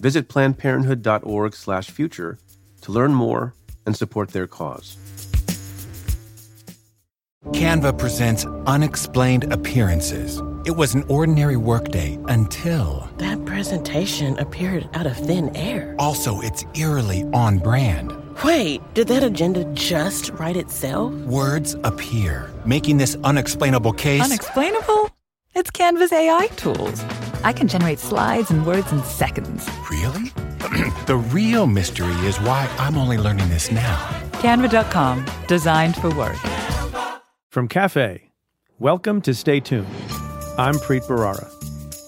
Visit plannedparenthood.org/future to learn more and support their cause. Canva presents unexplained appearances. It was an ordinary workday until That presentation appeared out of thin air. also it's eerily on brand. Wait, did that agenda just write itself? Words appear, making this unexplainable case Unexplainable? It's Canva's AI tools. I can generate slides and words in seconds. really. the real mystery is why I'm only learning this now. Canva.com, designed for work. From Cafe, welcome to Stay Tuned. I'm Preet Bharara.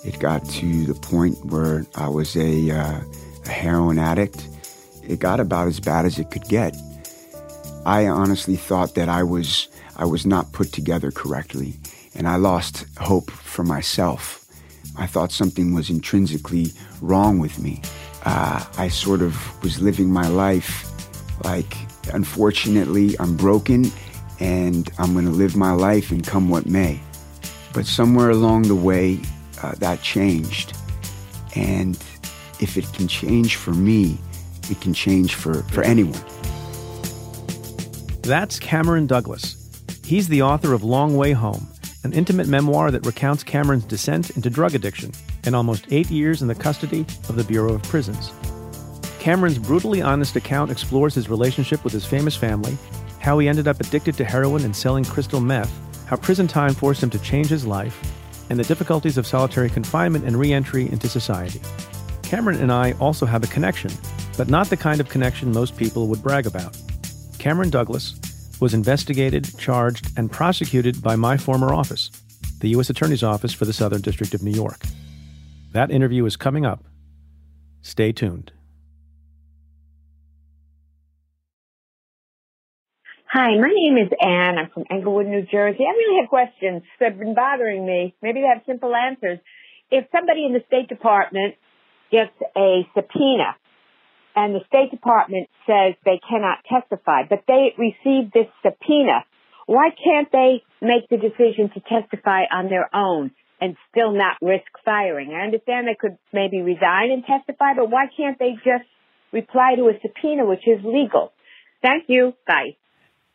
It got to the point where I was a, uh, a heroin addict. It got about as bad as it could get. I honestly thought that I was I was not put together correctly, and I lost hope for myself. I thought something was intrinsically wrong with me. Uh, I sort of was living my life like, unfortunately, I'm broken, and I'm going to live my life and come what may. But somewhere along the way, uh, that changed. And if it can change for me, it can change for, for anyone. That's Cameron Douglas. He's the author of Long Way Home, an intimate memoir that recounts Cameron's descent into drug addiction and almost eight years in the custody of the Bureau of Prisons. Cameron's brutally honest account explores his relationship with his famous family, how he ended up addicted to heroin and selling crystal meth, how prison time forced him to change his life, and the difficulties of solitary confinement and reentry into society. Cameron and I also have a connection, but not the kind of connection most people would brag about. Cameron Douglas was investigated, charged, and prosecuted by my former office, the U.S. Attorney's Office for the Southern District of New York. That interview is coming up. Stay tuned. Hi, my name is Anne. I'm from Englewood, New Jersey. I really have questions that have been bothering me. Maybe they have simple answers. If somebody in the State Department gets a subpoena and the State Department says they cannot testify, but they received this subpoena, why can't they make the decision to testify on their own and still not risk firing? I understand they could maybe resign and testify, but why can't they just reply to a subpoena, which is legal? Thank you. Bye.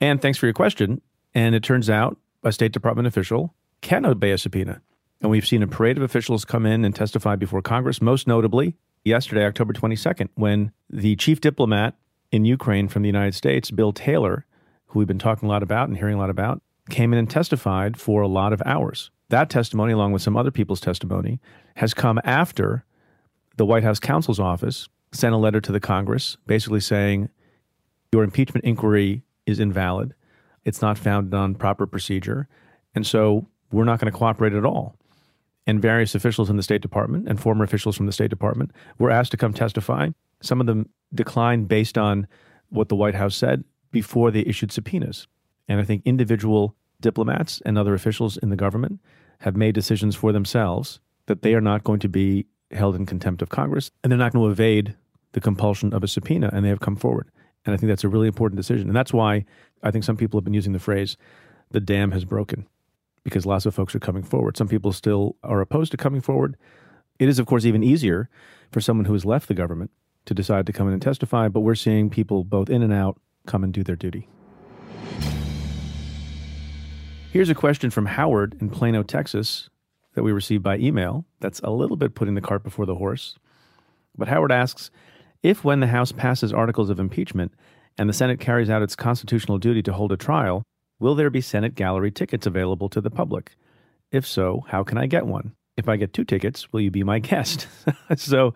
And thanks for your question. And it turns out a State Department official can obey a subpoena. And we've seen a parade of officials come in and testify before Congress, most notably yesterday, October 22nd, when the chief diplomat in Ukraine from the United States, Bill Taylor, who we've been talking a lot about and hearing a lot about, came in and testified for a lot of hours. That testimony, along with some other people's testimony, has come after the White House counsel's office sent a letter to the Congress basically saying your impeachment inquiry is invalid. It's not founded on proper procedure. And so we're not going to cooperate at all. And various officials in the State Department and former officials from the State Department were asked to come testify. Some of them declined based on what the White House said before they issued subpoenas. And I think individual diplomats and other officials in the government have made decisions for themselves that they are not going to be held in contempt of Congress and they're not going to evade the compulsion of a subpoena. And they have come forward. And I think that's a really important decision. And that's why I think some people have been using the phrase, the dam has broken, because lots of folks are coming forward. Some people still are opposed to coming forward. It is, of course, even easier for someone who has left the government to decide to come in and testify, but we're seeing people both in and out come and do their duty. Here's a question from Howard in Plano, Texas, that we received by email. That's a little bit putting the cart before the horse. But Howard asks If, when the House passes articles of impeachment and the Senate carries out its constitutional duty to hold a trial, will there be Senate gallery tickets available to the public? If so, how can I get one? If I get two tickets, will you be my guest? so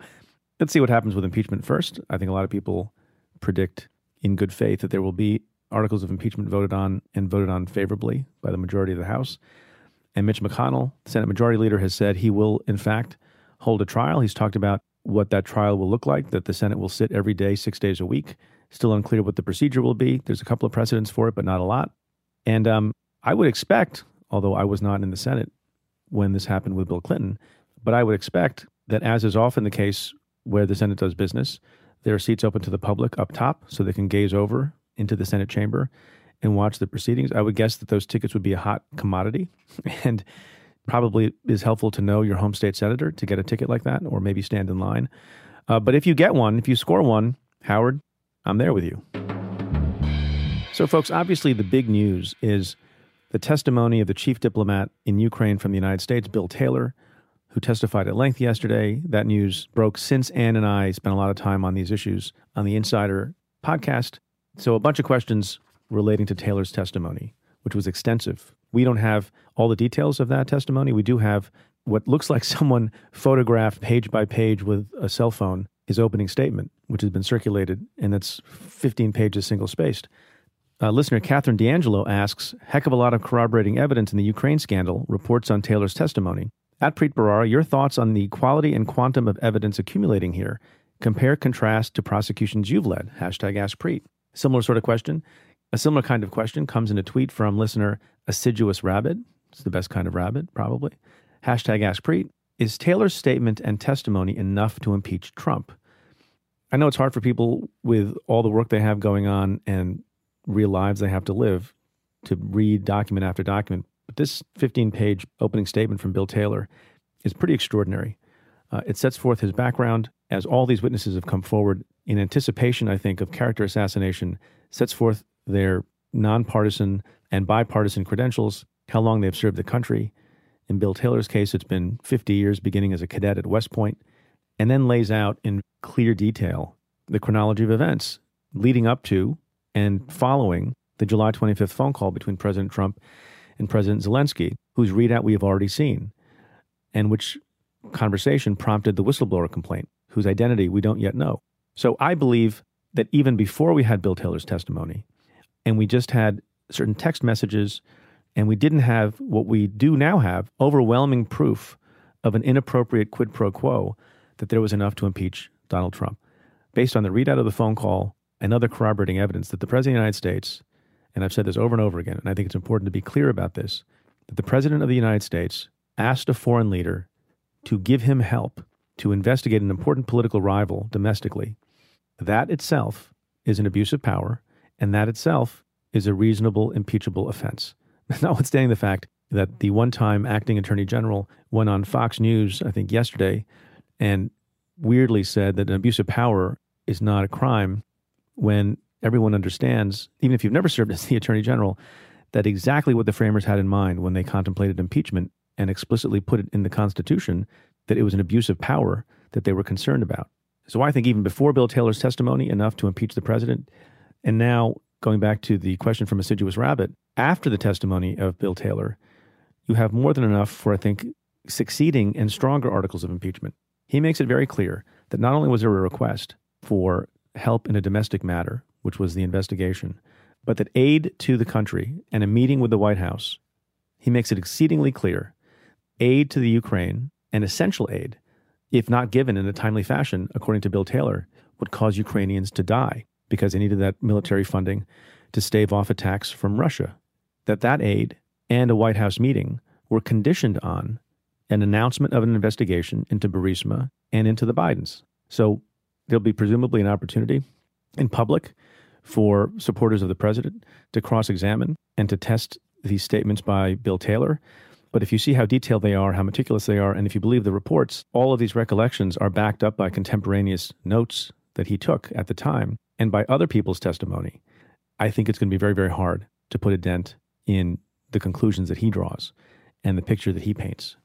let's see what happens with impeachment first. I think a lot of people predict in good faith that there will be articles of impeachment voted on and voted on favorably by the majority of the House. And Mitch McConnell, Senate Majority Leader, has said he will, in fact, hold a trial. He's talked about what that trial will look like, that the Senate will sit every day, six days a week. Still unclear what the procedure will be. There's a couple of precedents for it, but not a lot. And um, I would expect, although I was not in the Senate when this happened with Bill Clinton, but I would expect that, as is often the case where the Senate does business, there are seats open to the public up top so they can gaze over into the Senate chamber and watch the proceedings. I would guess that those tickets would be a hot commodity and probably is helpful to know your home state senator to get a ticket like that or maybe stand in line. Uh, but if you get one, if you score one, Howard, I'm there with you. So, folks, obviously the big news is the testimony of the chief diplomat in Ukraine from the United States, Bill Taylor, who testified at length yesterday. That news broke since Anne and I spent a lot of time on these issues on the Insider podcast. So, a bunch of questions relating to Taylor's testimony, which was extensive. We don't have all the details of that testimony. We do have what looks like someone photographed page by page with a cell phone his opening statement, which has been circulated, and that's 15 pages single spaced. Uh, listener Catherine D'Angelo asks, heck of a lot of corroborating evidence in the Ukraine scandal, reports on Taylor's testimony. At Preet Bharara, your thoughts on the quality and quantum of evidence accumulating here. Compare, contrast to prosecutions you've led. Hashtag Ask Preet. Similar sort of question. A similar kind of question comes in a tweet from listener Assiduous Rabbit. It's the best kind of rabbit, probably. Hashtag Ask Preet. Is Taylor's statement and testimony enough to impeach Trump? I know it's hard for people with all the work they have going on and real lives they have to live to read document after document. But this 15 page opening statement from Bill Taylor is pretty extraordinary. Uh, it sets forth his background as all these witnesses have come forward in anticipation, I think, of character assassination, sets forth their nonpartisan and bipartisan credentials, how long they've served the country. In Bill Taylor's case, it's been 50 years, beginning as a cadet at West Point, and then lays out in clear detail the chronology of events leading up to and following the July 25th phone call between President Trump and President Zelensky, whose readout we have already seen, and which conversation prompted the whistleblower complaint, whose identity we don't yet know. So I believe that even before we had Bill Taylor's testimony, and we just had certain text messages, and we didn't have what we do now have overwhelming proof of an inappropriate quid pro quo, that there was enough to impeach Donald Trump. Based on the readout of the phone call and other corroborating evidence that the President of the United States, and I've said this over and over again, and I think it's important to be clear about this, that the President of the United States asked a foreign leader to give him help to investigate an important political rival domestically. That itself is an abuse of power and that itself is a reasonable, impeachable offense. Notwithstanding the fact that the one time acting attorney general went on Fox News, I think yesterday, and weirdly said that an abuse of power is not a crime when everyone understands, even if you've never served as the attorney general, that exactly what the framers had in mind when they contemplated impeachment and explicitly put it in the Constitution that it was an abuse of power that they were concerned about. So I think even before Bill Taylor's testimony, enough to impeach the president, and now, going back to the question from Assiduous Rabbit, after the testimony of Bill Taylor, you have more than enough for, I think, succeeding and stronger articles of impeachment. He makes it very clear that not only was there a request for help in a domestic matter, which was the investigation, but that aid to the country and a meeting with the White House, he makes it exceedingly clear aid to the Ukraine and essential aid, if not given in a timely fashion, according to Bill Taylor, would cause Ukrainians to die because they needed that military funding to stave off attacks from Russia. That that aid and a White House meeting were conditioned on an announcement of an investigation into Burisma and into the Bidens. So there'll be presumably an opportunity in public for supporters of the president to cross examine and to test these statements by Bill Taylor. But if you see how detailed they are, how meticulous they are, and if you believe the reports, all of these recollections are backed up by contemporaneous notes that he took at the time and by other people's testimony, I think it's going to be very, very hard to put a dent in the conclusions that he draws and the picture that he paints.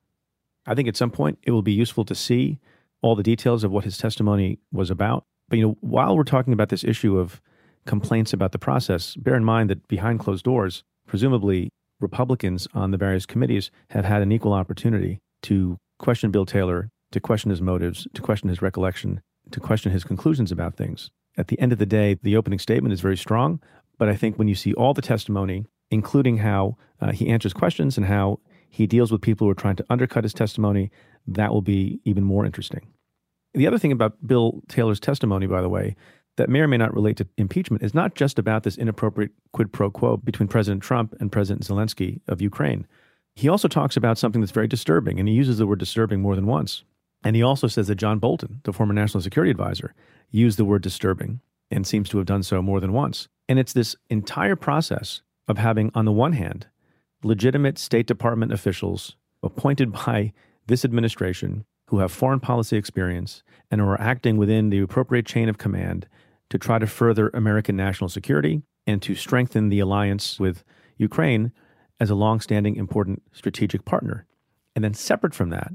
I think at some point it will be useful to see all the details of what his testimony was about. But you know, while we're talking about this issue of complaints about the process, bear in mind that behind closed doors, presumably Republicans on the various committees have had an equal opportunity to question Bill Taylor, to question his motives, to question his recollection, to question his conclusions about things at the end of the day, the opening statement is very strong. But I think when you see all the testimony, including how uh, he answers questions and how he deals with people who are trying to undercut his testimony, that will be even more interesting. The other thing about Bill Taylor's testimony, by the way, that may or may not relate to impeachment is not just about this inappropriate quid pro quo between President Trump and President Zelensky of Ukraine. He also talks about something that's very disturbing, and he uses the word disturbing more than once. And he also says that John Bolton, the former national security advisor, used the word disturbing and seems to have done so more than once. And it's this entire process of having, on the one hand, legitimate State Department officials appointed by this administration who have foreign policy experience and who are acting within the appropriate chain of command to try to further American national security and to strengthen the alliance with Ukraine as a long-standing important strategic partner. And then separate from that,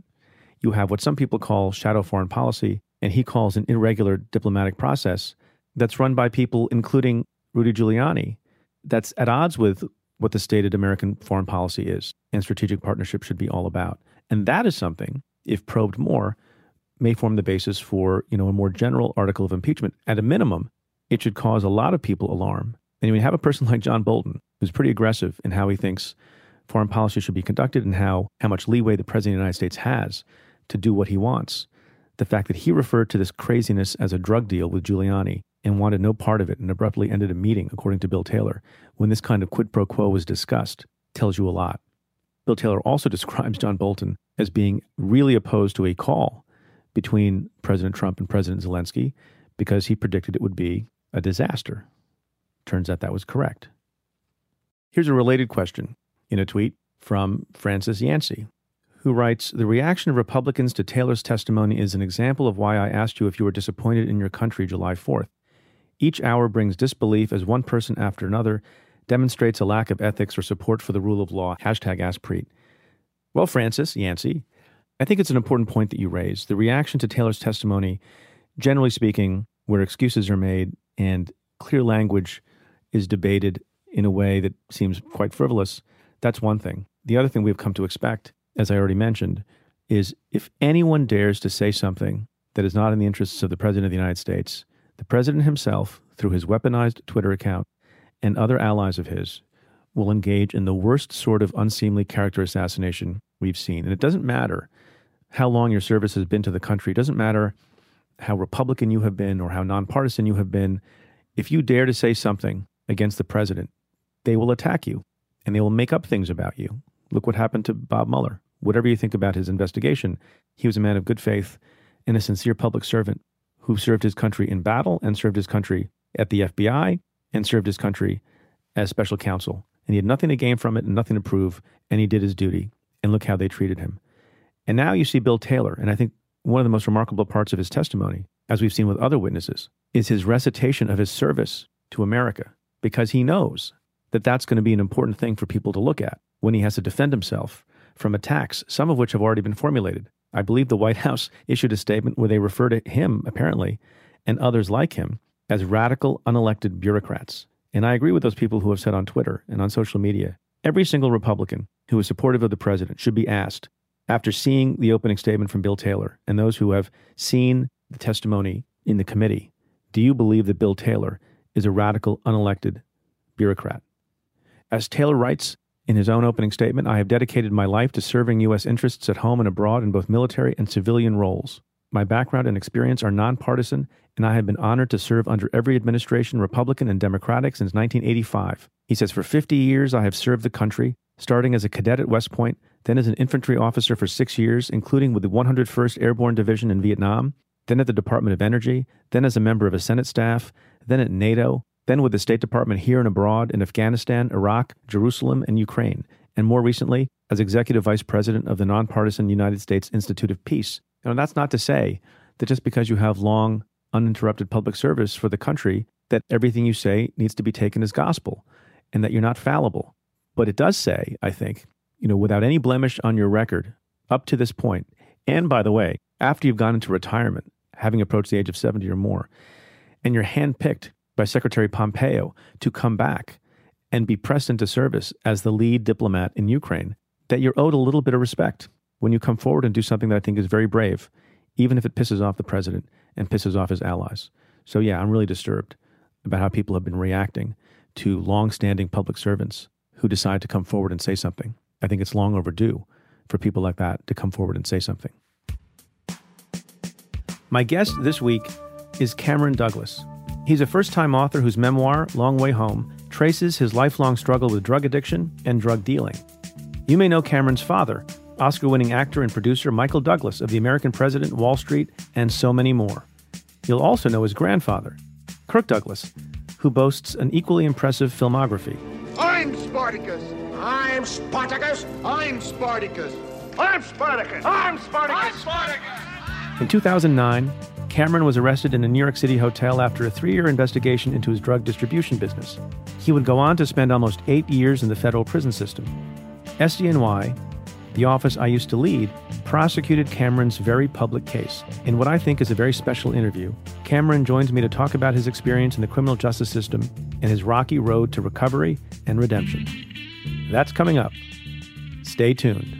you have what some people call shadow foreign policy, and he calls an irregular diplomatic process that's run by people, including Rudy Giuliani, that's at odds with what the stated American foreign policy is and strategic partnership should be all about. And that is something, if probed more, may form the basis for you know a more general article of impeachment. At a minimum, it should cause a lot of people alarm. And you have a person like John Bolton, who's pretty aggressive in how he thinks foreign policy should be conducted and how, how much leeway the President of the United States has to do what he wants, the fact that he referred to this craziness as a drug deal with Giuliani and wanted no part of it and abruptly ended a meeting, according to Bill Taylor, when this kind of quid pro quo was discussed, tells you a lot. Bill Taylor also describes John Bolton as being really opposed to a call between President Trump and President Zelensky because he predicted it would be a disaster. Turns out that was correct. Here's a related question in a tweet from Francis Yancey, who writes The reaction of Republicans to Taylor's testimony is an example of why I asked you if you were disappointed in your country July 4th. Each hour brings disbelief as one person after another demonstrates a lack of ethics or support for the rule of law. Hashtag AskPreet. Well, Francis Yancey, I think it's an important point that you raise. The reaction to Taylor's testimony, generally speaking, where excuses are made and clear language is debated in a way that seems quite frivolous, that's one thing. The other thing we've come to expect, as I already mentioned, is if anyone dares to say something that is not in the interests of the President of the United States, the President himself, through his weaponized Twitter account, and other allies of his, will engage in the worst sort of unseemly character assassination we've seen. And it doesn't matter how long your service has been to the country, it doesn't matter how Republican you have been or how nonpartisan you have been. If you dare to say something against the president, they will attack you and they will make up things about you. Look what happened to Bob Mueller. Whatever you think about his investigation, he was a man of good faith and a sincere public servant who served his country in battle and served his country at the FBI and served his country as special counsel. And he had nothing to gain from it and nothing to prove, and he did his duty. And look how they treated him. And now you see Bill Taylor, and I think one of the most remarkable parts of his testimony, as we've seen with other witnesses, is his recitation of his service to America, because he knows that that's going to be an important thing for people to look at when he has to defend himself from attacks, some of which have already been formulated. I believe the White House issued a statement where they refer to him, apparently, and others like him as radical, unelected bureaucrats. And I agree with those people who have said on Twitter and on social media every single Republican who is supportive of the president should be asked, after seeing the opening statement from Bill Taylor and those who have seen the testimony in the committee, do you believe that Bill Taylor is a radical, unelected bureaucrat? As Taylor writes in his own opening statement, I have dedicated my life to serving U.S. interests at home and abroad in both military and civilian roles. My background and experience are nonpartisan, and I have been honored to serve under every administration, Republican and Democratic, since 1985. He says, For 50 years, I have served the country, starting as a cadet at West Point, then as an infantry officer for six years, including with the 101st Airborne Division in Vietnam, then at the Department of Energy, then as a member of a Senate staff, then at NATO, then with the State Department here and abroad in Afghanistan, Iraq, Jerusalem, and Ukraine, and more recently as Executive Vice President of the nonpartisan United States Institute of Peace. Now, that's not to say that just because you have long, uninterrupted public service for the country, that everything you say needs to be taken as gospel and that you're not fallible. But it does say, I think, you know, without any blemish on your record up to this point, and by the way, after you've gone into retirement, having approached the age of 70 or more, and you're handpicked by Secretary Pompeo to come back and be pressed into service as the lead diplomat in Ukraine, that you're owed a little bit of respect when you come forward and do something that I think is very brave, even if it pisses off the president and pisses off his allies. So, yeah, I'm really disturbed about how people have been reacting to long-standing public servants who decide to come forward and say something. I think it's long overdue for people like that to come forward and say something. My guest this week is Cameron Douglas. He's a first time author whose memoir, Long Way Home, traces his lifelong struggle with drug addiction and drug dealing. You may know Cameron's father, Oscar winning actor and producer Michael Douglas of The American President, Wall Street, and so many more. You'll also know his grandfather, Kirk Douglas, who boasts an equally impressive filmography. I'm Spartacus. I'm Spartacus. I'm Spartacus. I'm Spartacus. I'm Spartacus. I'm Spartacus. In 2009, Cameron was arrested in a New York City hotel after a three year investigation into his drug distribution business. He would go on to spend almost eight years in the federal prison system. SDNY, the office I used to lead, prosecuted Cameron's very public case. In what I think is a very special interview, Cameron joins me to talk about his experience in the criminal justice system and his rocky road to recovery and redemption. That's coming up. Stay tuned.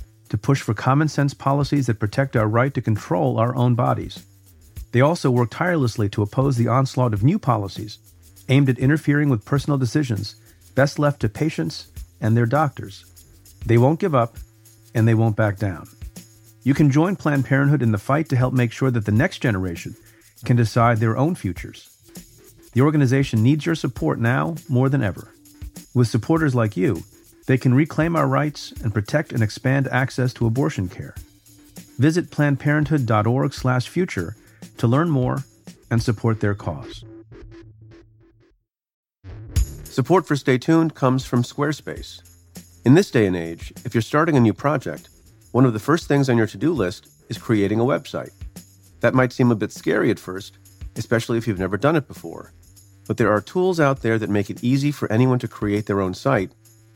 to push for common sense policies that protect our right to control our own bodies. They also work tirelessly to oppose the onslaught of new policies aimed at interfering with personal decisions best left to patients and their doctors. They won't give up and they won't back down. You can join Planned Parenthood in the fight to help make sure that the next generation can decide their own futures. The organization needs your support now more than ever. With supporters like you, they can reclaim our rights and protect and expand access to abortion care. Visit plannedparenthood.org/future to learn more and support their cause. Support for Stay Tuned comes from Squarespace. In this day and age, if you're starting a new project, one of the first things on your to do list is creating a website. That might seem a bit scary at first, especially if you've never done it before. But there are tools out there that make it easy for anyone to create their own site,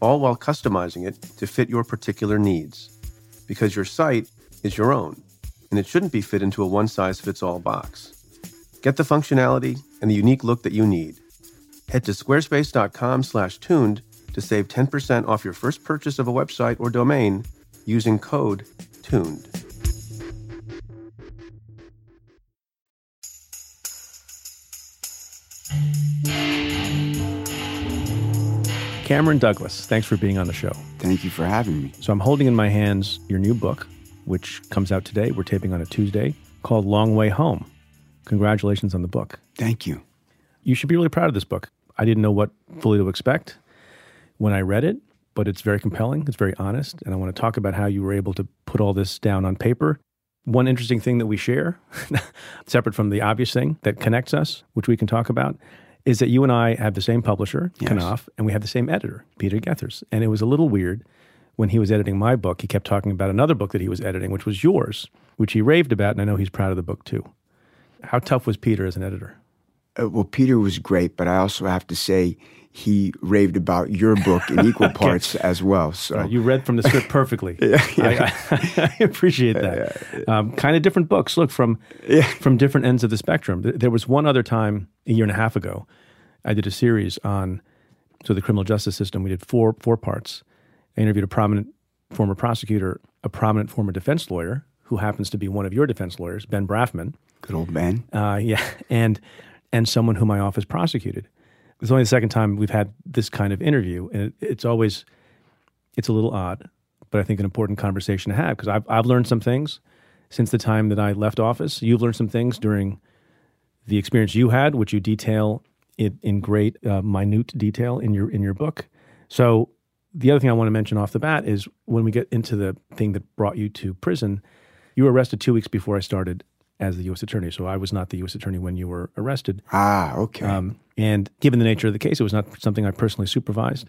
all while customizing it to fit your particular needs. Because your site is your own, and it shouldn't be fit into a one size fits all box. Get the functionality and the unique look that you need Head to squarespace.com/tuned to save 10% off your first purchase of a website or domain using code TUNED. Cameron Douglas, thanks for being on the show. Thank you for having me. So I'm holding in my hands your new book, which comes out today. We're taping on a Tuesday, called Long Way Home. Congratulations on the book. Thank you. You should be really proud of this book. I didn't know what fully to expect when I read it, but it's very compelling. It's very honest. And I want to talk about how you were able to put all this down on paper. One interesting thing that we share, separate from the obvious thing that connects us, which we can talk about, is that you and I have the same publisher, Yes. Knopf, and we have the same editor, Peter Gethers. And it was a little weird when he was editing my book. He kept talking about another book that he was editing, which was yours, which he raved about. And I know he's proud of the book too. How tough was Peter as an editor? Uh, well, Peter was great, but I also have to say he raved about your book in equal parts as well. So you read from the script perfectly. I, I, I appreciate that. Um, kind of different books. Look from from different ends of the spectrum. There was one other time a year and a half ago, I did a series on so the criminal justice system. We did four four parts. I interviewed a prominent former prosecutor, a prominent former defense lawyer who happens to be one of your defense lawyers, Ben Brafman. Good old Ben. Uh, yeah, and and someone who my office prosecuted. It's only the second time we've had this kind of interview, and it, it's always it's a little odd, but I think an important conversation to have because I've I've learned some things since the time that I left office. You've learned some things during the experience you had, which you detail it in great uh, minute detail in your in your book. So the other thing I want to mention off the bat is when we get into the thing that brought you to prison, you were arrested two weeks before I started as the U.S. attorney. So I was not the U.S. attorney when you were arrested. Ah, okay. Um, and given the nature of the case, it was not something I personally supervised.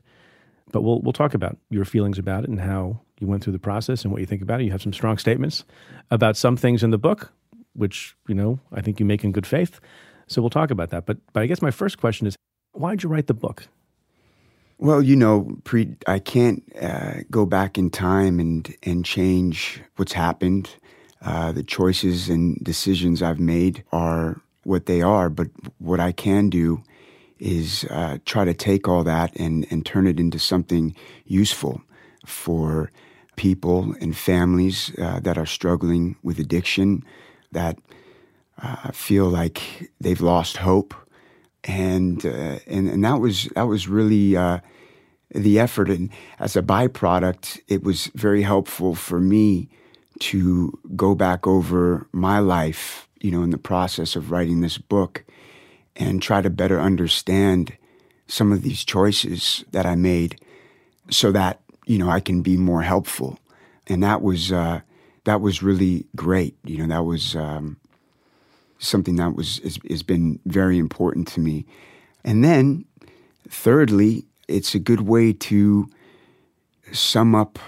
But we'll we'll talk about your feelings about it and how you went through the process and what you think about it. You have some strong statements about some things in the book, which you know I think you make in good faith. So we'll talk about that. But but I guess my first question is, why did you write the book? Well, you know, Preet, I can't uh, go back in time and and change what's happened. Uh, the choices and decisions I've made are what they are. But what I can do is uh, try to take all that and and turn it into something useful for people and families uh, that are struggling with addiction, that uh, feel like they've lost hope and uh, and and that was that was really uh, the effort. And as a byproduct, it was very helpful for me to go back over my life, you know, in the process of writing this book, and try to better understand some of these choices that I made, so that you know I can be more helpful. And that was uh, that was really great. You know, that was. Um, something that was has, has been very important to me. And then, thirdly, it's a good way to sum up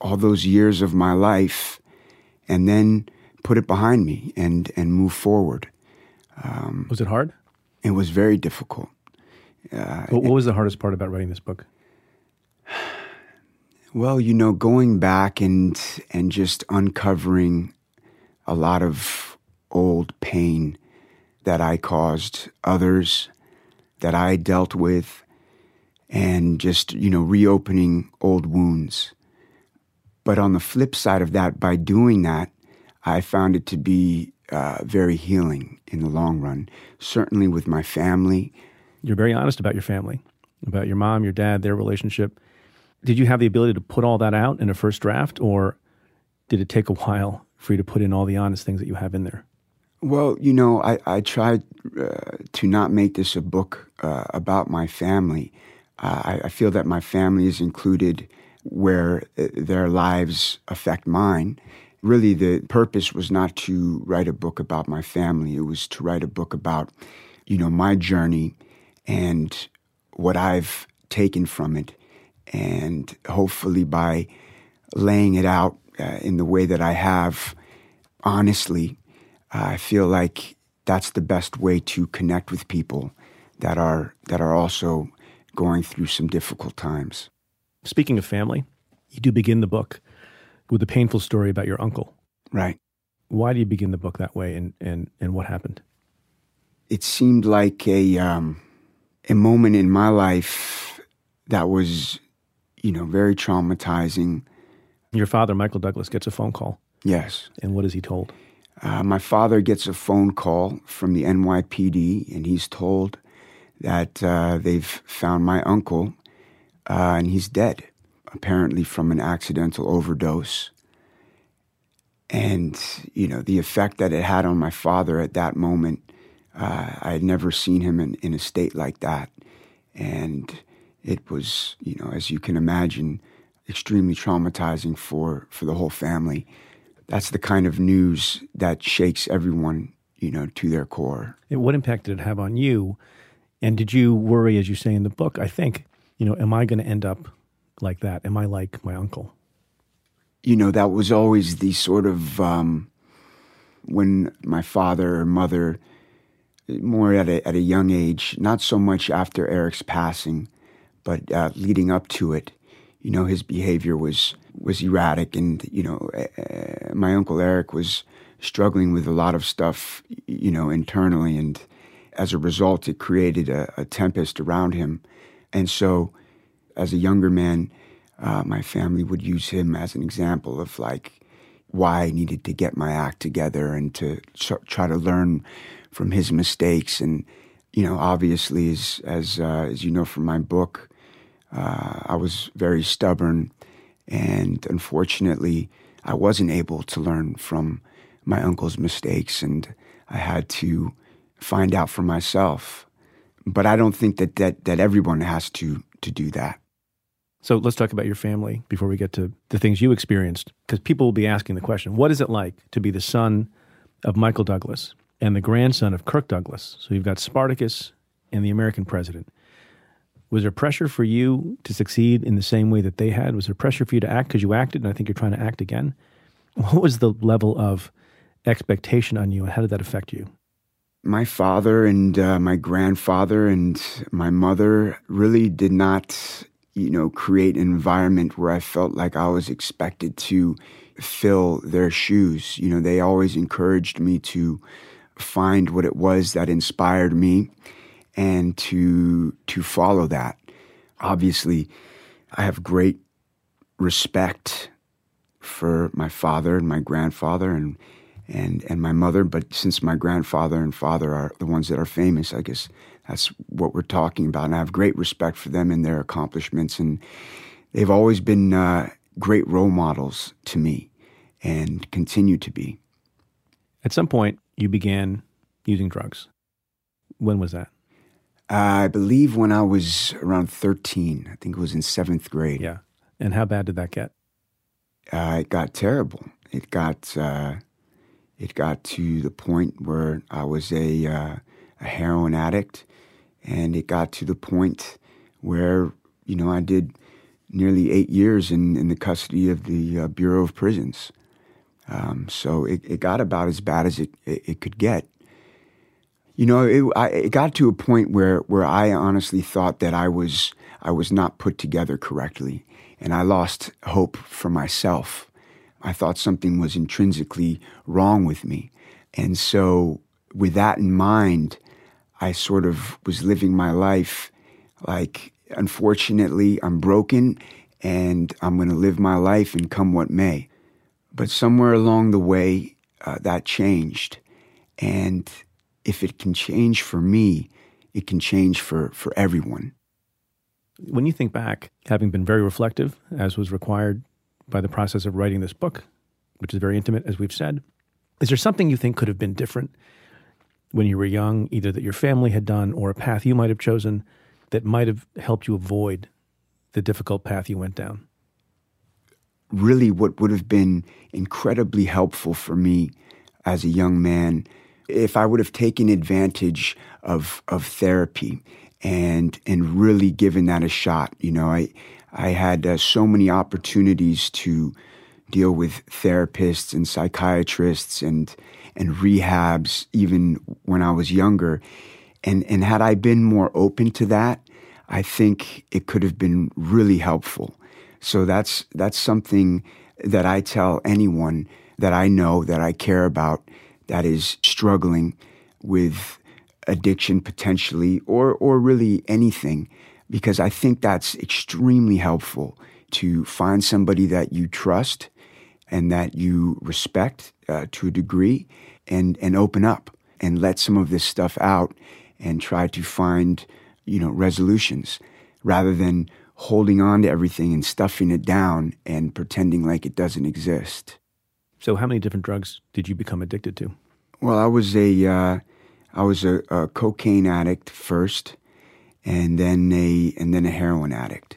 all those years of my life and then put it behind me and and move forward. Um, was it hard? It was very difficult. Uh, what, what was the hardest part about writing this book? Well, you know, going back and and just uncovering a lot of old pain that I caused others, that I dealt with, and just, you know, reopening old wounds. But on the flip side of that, by doing that, I found it to be uh, very healing in the long run, certainly with my family. You're very honest about your family, about your mom, your dad, their relationship. Did you have the ability to put all that out in a first draft, or did it take a while for you to put in all the honest things that you have in there? Well, you know, I, I tried uh, to not make this a book uh, about my family. Uh, I, I, feel that my family is included where uh, their lives affect mine. Really, the purpose was not to write a book about my family. It was to write a book about, you know, my journey and what I've taken from it. And hopefully, by laying it out uh, in the way that I have, honestly, I feel like that's the best way to connect with people that are that are also going through some difficult times. Speaking of family, you do begin the book with a painful story about your uncle. Right. Why do you begin the book that way, and and and what happened? It seemed like a um, a moment in my life that was, you know, very traumatizing. Your father, Michael Douglas, gets a phone call. Yes. And what is he told? Uh, my father gets a phone call from the NYPD, and he's told that uh, they've found my uncle, uh, and he's dead, apparently from an accidental overdose. And, you know, the effect that it had on my father at that moment, uh, I had never seen him in, in a state like that. And it was, you know, as you can imagine, extremely traumatizing for, for the whole family that's the kind of news that shakes everyone, you know, to their core. And what impact did it have on you? And did you worry, as you say in the book, I think, you know, am I going to end up like that? Am I like my uncle? You know, that was always the sort of um, when my father or mother, more at a, at a young age, not so much after Eric's passing, but uh, leading up to it, you know, his behavior was was erratic, and you know, uh, my uncle Eric was struggling with a lot of stuff, you know, internally, and as a result, it created a, a tempest around him. And so, as a younger man, uh, my family would use him as an example of like why I needed to get my act together and to try to learn from his mistakes. And you know, obviously, as as uh, as you know from my book, uh, I was very stubborn and unfortunately, I wasn't able to learn from my uncle's mistakes, and I had to find out for myself. But I don't think that, that, that everyone has to, to do that. So let's talk about your family before we get to the things you experienced, because people will be asking the question what is it like to be the son of Michael Douglas and the grandson of Kirk Douglas. So you've got Spartacus and the American president. Was there pressure for you to succeed in the same way that they had? Was there pressure for you to act because you acted, and I think you're trying to act again? What was the level of expectation on you, and how did that affect you? My father and uh, my grandfather and my mother really did not, you know, create an environment where I felt like I was expected to fill their shoes. You know, they always encouraged me to find what it was that inspired me and to to follow that. Obviously, I have great respect for my father and my grandfather and and and my mother, but since my grandfather and father are the ones that are famous, I guess that's what we're talking about. And I have great respect for them and their accomplishments, and they've always been uh, great role models to me, and continue to be. At some point, you began using drugs. When was that? I believe when I was around 13. I think it was in seventh grade. Yeah. And how bad did that get? Uh, it got terrible. It got uh, it got to the point where I was a uh, a heroin addict, and it got to the point where you know I did nearly eight years in, in the custody of the uh, Bureau of Prisons. Um, so it, it got about as bad as it, it, it could get. You know, it, I, it got to a point where, where I honestly thought that I was I was not put together correctly, and I lost hope for myself. I thought something was intrinsically wrong with me, and so with that in mind, I sort of was living my life like, unfortunately, I'm broken, and I'm going to live my life and come what may. But somewhere along the way, uh, that changed, and if it can change for me, it can change for, for everyone. When you think back, having been very reflective, as was required by the process of writing this book, which is very intimate, as we've said, is there something you think could have been different when you were young, either that your family had done or a path you might have chosen that might have helped you avoid the difficult path you went down? Really, what would have been incredibly helpful for me as a young man if I would have taken advantage of of therapy and and really given that a shot, you know, I I had uh, so many opportunities to deal with therapists and psychiatrists and and rehabs even when I was younger, and and had I been more open to that, I think it could have been really helpful. So that's that's something that I tell anyone that I know that I care about that is struggling with addiction potentially or or really anything because I think that's extremely helpful to find somebody that you trust and that you respect uh, to a degree and and open up and let some of this stuff out and try to find you know resolutions rather than holding on to everything and stuffing it down and pretending like it doesn't exist. So, how many different drugs did you become addicted to? Well, I was a uh, I was a, a, cocaine addict first, and then a and then a heroin addict.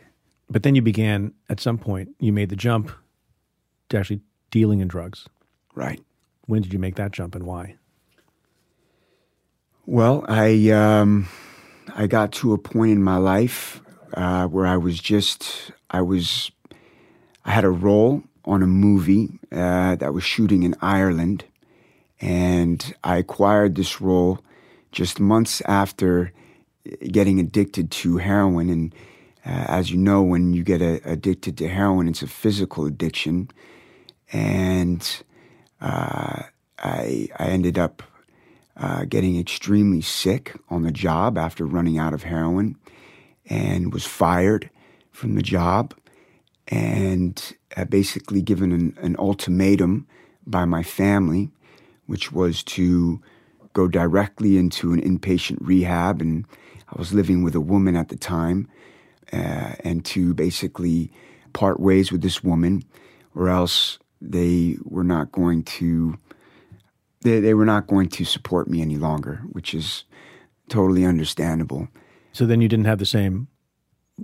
But then you began at some point. You made the jump actually dealing in drugs. Right. When did you make that jump, and why? Well, I um, I got to a point in my life uh, where I was just I was I had a role on a movie uh, that was shooting in Ireland, and I acquired this role just months after getting addicted to heroin. And uh, as you know, when you get a, addicted to heroin, it's a physical addiction. And uh, I, I ended up uh, getting extremely sick on the job after running out of heroin and was fired from the job and uh, basically given an, an ultimatum by my family, which was to go directly into an inpatient rehab. And I was living with a woman at the time, uh, and to basically part ways with this woman, or else they were not going to. They, they were not going to support me any longer, which is totally understandable. So then you didn't have the same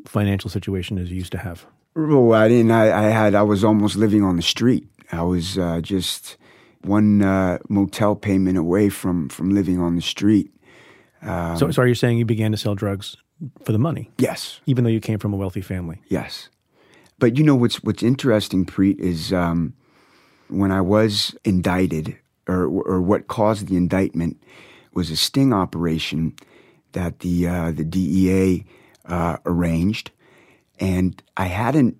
financial situation as you used to have. Well, I didn't. I, I had. I was almost living on the street. I was uh, just, one uh, motel payment away from from living on the street. Um, so, so are you saying you began to sell drugs for the money? Yes. Even though you came from a wealthy family? Yes. But you know what's what's interesting, Preet, is um, when I was indicted, or or what caused the indictment, was a sting operation that the uh, the DEA uh, arranged, and I hadn't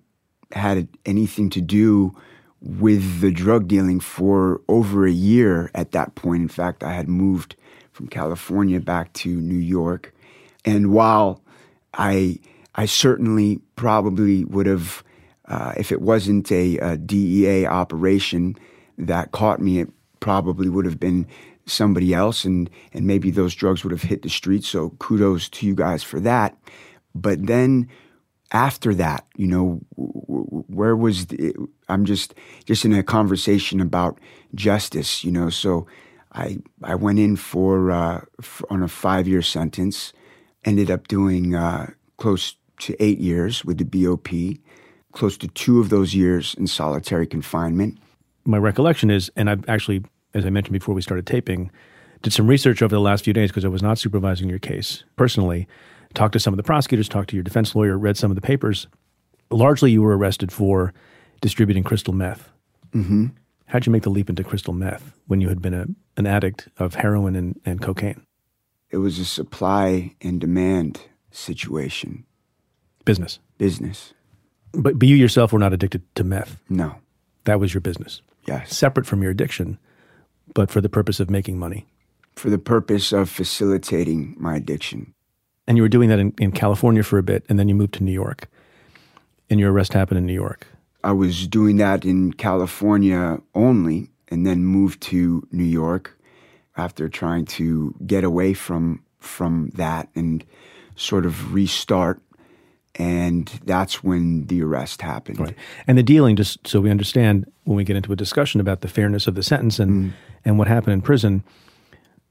had anything to do with the drug dealing for over a year at that point. In fact, I had moved from California back to New York. And while I, I certainly probably would have, uh, if it wasn't a, a, DEA operation that caught me, it probably would have been somebody else, and and maybe those drugs would have hit the streets. So kudos to you guys for that. But then after that, you know, where was the, I'm just just in a conversation about justice, you know. So I I went in for, uh, for on a five year sentence, ended up doing uh, close to eight years with the BOP, close to two of those years in solitary confinement. My recollection is, and I've actually, as I mentioned before we started taping, did some research over the last few days because I was not supervising your case personally talked to some of the prosecutors, talked to your defense lawyer, read some of the papers. Largely, you were arrested for distributing crystal meth. Mm-hmm. How'd you make the leap into crystal meth when you had been a, an addict of heroin and, and cocaine? It was a supply and demand situation. Business. Business. But, but you yourself were not addicted to meth. No. That was your business. Yes. Separate from your addiction, but for the purpose of making money. For the purpose of facilitating my addiction and you were doing that in, in California for a bit, and then you moved to New York, and your arrest happened in New York. I was doing that in California only, and then moved to New York after trying to get away from from that and sort of restart. And that's when the arrest happened. Right. And the dealing, just so we understand, when we get into a discussion about the fairness of the sentence and, mm. and what happened in prison,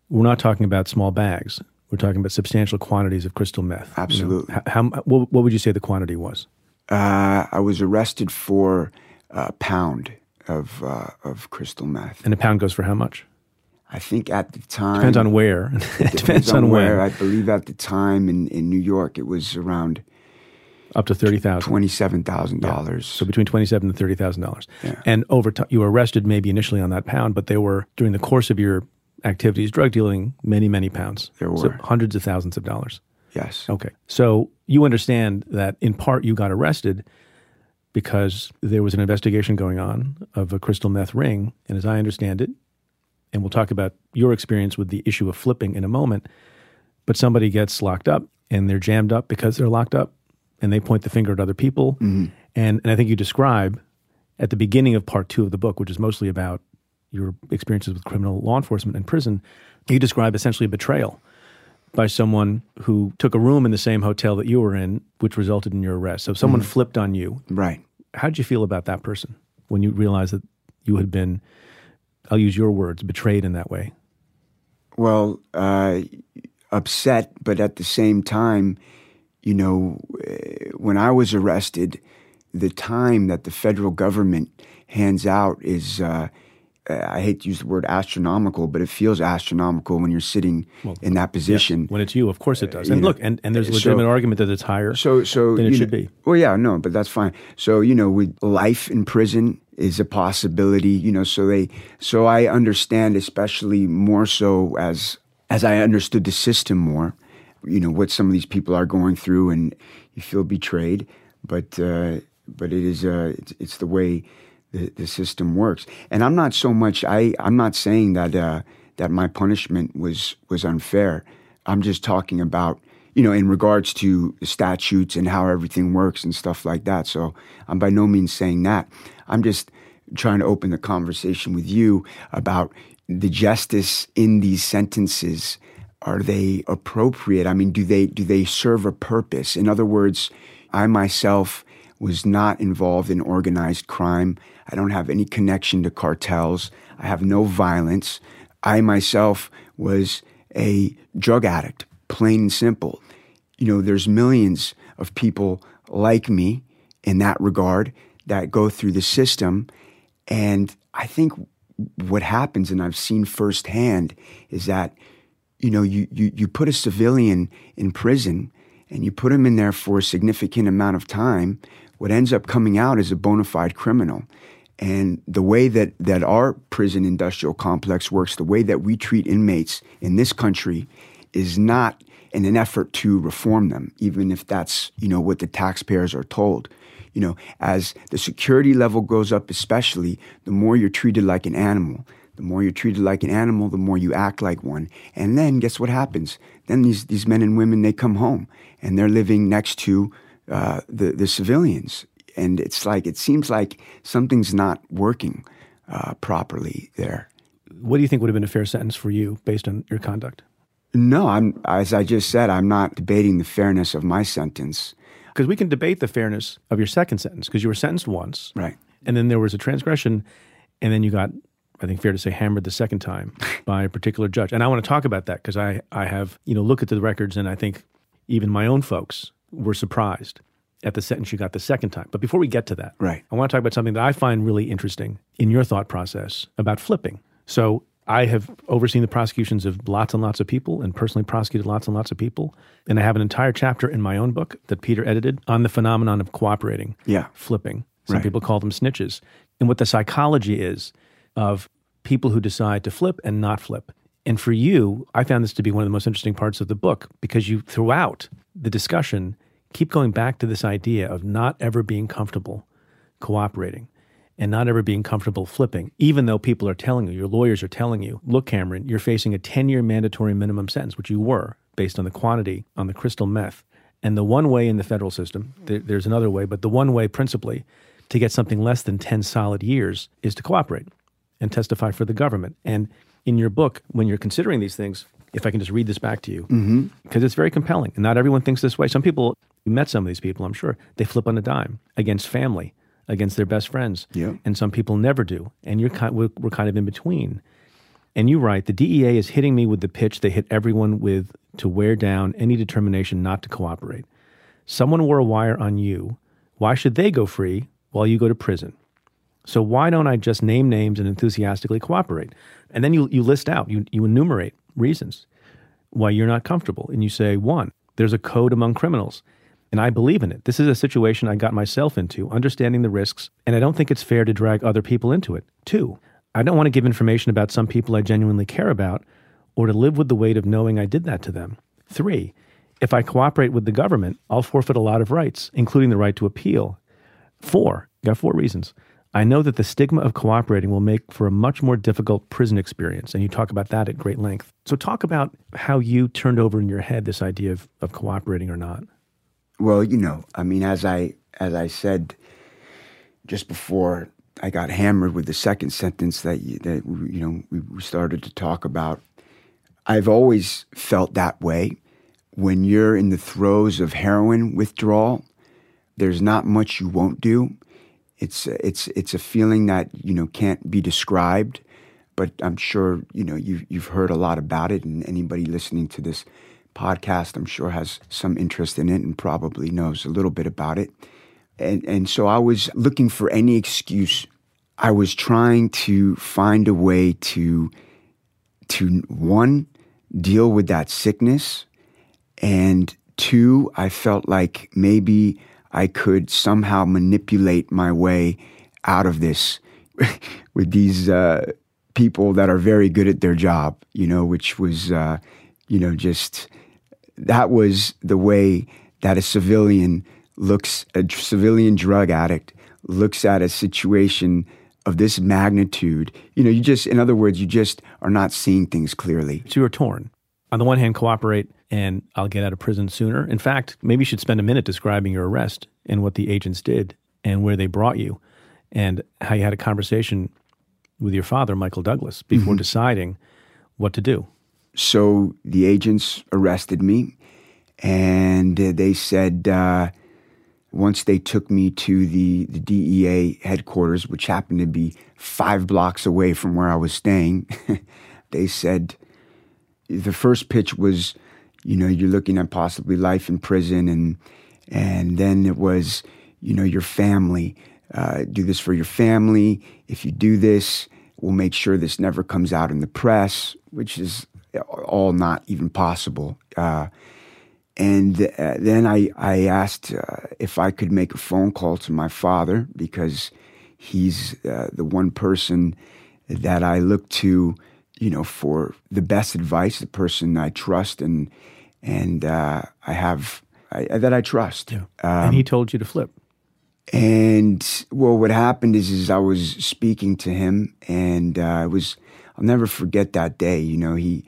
we're not talking about small bags. We're talking about substantial quantities of crystal meth. Absolutely. You know, how, how, what, what, would you say the quantity was? Uh, I was arrested for a pound of uh, of crystal meth. And a pound goes for how much? I think at the time depends on where. it depends, depends on, on where. I believe at the time in, in New York it was around up to thirty thousand, twenty seven thousand yeah. dollars. So between twenty seven and thirty thousand yeah. dollars. And over time, you were arrested maybe initially on that pound, but they were during the course of your activities, drug dealing, many, many pounds. There were. So hundreds of thousands of dollars. Yes. Okay. So you understand that in part you got arrested because there was an investigation going on of a crystal meth ring. And as I understand it, and we'll talk about your experience with the issue of flipping in a moment, but somebody gets locked up and they're jammed up because they're locked up and they point the finger at other people. Mm-hmm. And, and I think you describe at the beginning of part two of the book, which is mostly about your experiences with criminal law enforcement and prison, you describe essentially a betrayal by someone who took a room in the same hotel that you were in, which resulted in your arrest. So someone mm. flipped on you. Right. How did you feel about that person when you realized that you had been, I'll use your words, betrayed in that way? Well, uh, upset, but at the same time, you know, eh, when I was arrested, the time that the federal government hands out is uh, eh, I hate to use the word astronomical, but it feels astronomical when you're sitting well, in that position. Yeah, when it's you, of course it eh, does. And look, and, and there's a legitimate so, argument that it's higher so, so, than it should know, be. Well, yeah, no, but that's fine. So, you know, with life in prison is a possibility, you know, so they, so I understand, especially more so as, as I understood the system more, you know, what some of these people are going through and you feel betrayed, but, uh, but it is, uh, it's, it's the way, the, the system works. And I'm not so much I I'm not saying that uh, that my punishment was was unfair. I'm just talking about you know in regards to statutes and how everything works and stuff like that. So I'm by no means saying that. I'm just trying to open the conversation with you about the justice in these sentences are they appropriate i mean do they do they serve a purpose in other words i myself was not involved in organized crime I don't have any connection to cartels. I have no violence. I myself was a drug addict, plain and simple. You know, there's millions of people like me in that regard that go through the system. And I think what happens, and I've seen firsthand, is that you know you you, you put a civilian in prison and you put him in there for a significant amount of time. What ends up coming out is a bona fide criminal. And the way that, that our prison industrial complex works, the way that we treat inmates in this country is not in an effort to reform them, even if that's, you know, what the taxpayers are told. You know, as the security level goes up, especially, the more you're treated like an animal. The more you're treated like an animal, the more you act like one. And then guess what happens? Then these, these men and women, they come home and they're living next to uh, the, the civilians. And it's like, it seems like something's not working uh, properly there. What do you think would have been a fair sentence for you based on your conduct? No, I'm as I just said, I'm not debating the fairness of my sentence. Because we can debate the fairness of your second sentence because you were sentenced once, right? And then there was a transgression, and then you got, I think, fair to say, hammered the second time by a particular judge. And I want to talk about that because I I have you know look at the records and I think even my own folks were surprised at the sentence you got the second time. But before we get to that, right, I want to talk about something that I find really interesting in your thought process about flipping. So I have overseen the prosecutions of lots and lots of people and personally prosecuted lots and lots of people. And I have an entire chapter in my own book that Peter edited on the phenomenon of cooperating, yeah. flipping. Some Right. people call them snitches. And what the psychology is of people who decide to flip and not flip. And for you, I found this to be one of the most interesting parts of the book because you, throughout the discussion, keep going back to this idea of not ever being comfortable cooperating and not ever being comfortable flipping, even though people are telling you, your lawyers are telling you, look, Cameron, you're facing a 10 year mandatory minimum sentence, which you were based on the quantity on the crystal meth. And the one way in the federal system, there, there's another way, but the one way principally to get something less than 10 solid years is to cooperate and testify for the government. And in your book, when you're considering these things, if I can just read this back to you, mm-hmm. because it's very compelling. And not everyone thinks this way. Some people, you met some of these people, I'm sure, they flip on a dime against family, against their best friends. Yeah. And some people never do. And you're kind, we're, we're kind of in between. And you write, the DEA is hitting me with the pitch they hit everyone with to wear down any determination not to cooperate. Someone wore a wire on you. Why should they go free while you go to prison? So why don't I just name names and enthusiastically cooperate? And then you, you list out, you, you enumerate reasons why you're not comfortable. And you say, one, there's a code among criminals. And I believe in it. This is a situation I got myself into, understanding the risks, and I don't think it's fair to drag other people into it. Two, I don't want to give information about some people I genuinely care about or to live with the weight of knowing I did that to them. Three, if I cooperate with the government, I'll forfeit a lot of rights, including the right to appeal. Four, got four reasons. I know that the stigma of cooperating will make for a much more difficult prison experience, and you talk about that at great length. So, talk about how you turned over in your head this idea of, of cooperating or not. Well, you know, I mean, as I as I said just before I got hammered with the second sentence that that you know we started to talk about, I've always felt that way. When you're in the throes of heroin withdrawal, there's not much you won't do. It's it's it's a feeling that you know can't be described, but I'm sure you know you've you've heard a lot about it, and anybody listening to this podcast, I'm sure has some interest in it and probably knows a little bit about it. And and so I was looking for any excuse. I was trying to find a way to to one deal with that sickness and two I felt like maybe I could somehow manipulate my way out of this with these uh, people that are very good at their job, you know, which was, uh, you know, just that was the way that a civilian looks, a civilian drug addict looks at a situation of this magnitude. You know, you just, in other words, you just are not seeing things clearly. So you were torn. On the one hand, cooperate and I'll get out of prison sooner. In fact, maybe you should spend a minute describing your arrest and what the agents did and where they brought you and how you had a conversation with your father, Michael Douglas, before deciding what to do. So the agents arrested me, and uh, they said uh, once they took me to the, the DEA headquarters, which happened to be five blocks away from where I was staying, they said the first pitch was, you know, you're looking at possibly life in prison, and and then it was, you know, your family. Uh, do this for your family. If you do this, we'll make sure this never comes out in the press, which is all not even possible. Uh, and uh, then I, I asked uh, if I could make a phone call to my father because he's uh, the one person that I look to, you know, for the best advice, the person I trust and and uh, I have I, that I trust. Yeah. Um, and he told you to flip. And well, what happened is, is I was speaking to him, and uh, it was I'll never forget that day. You know, he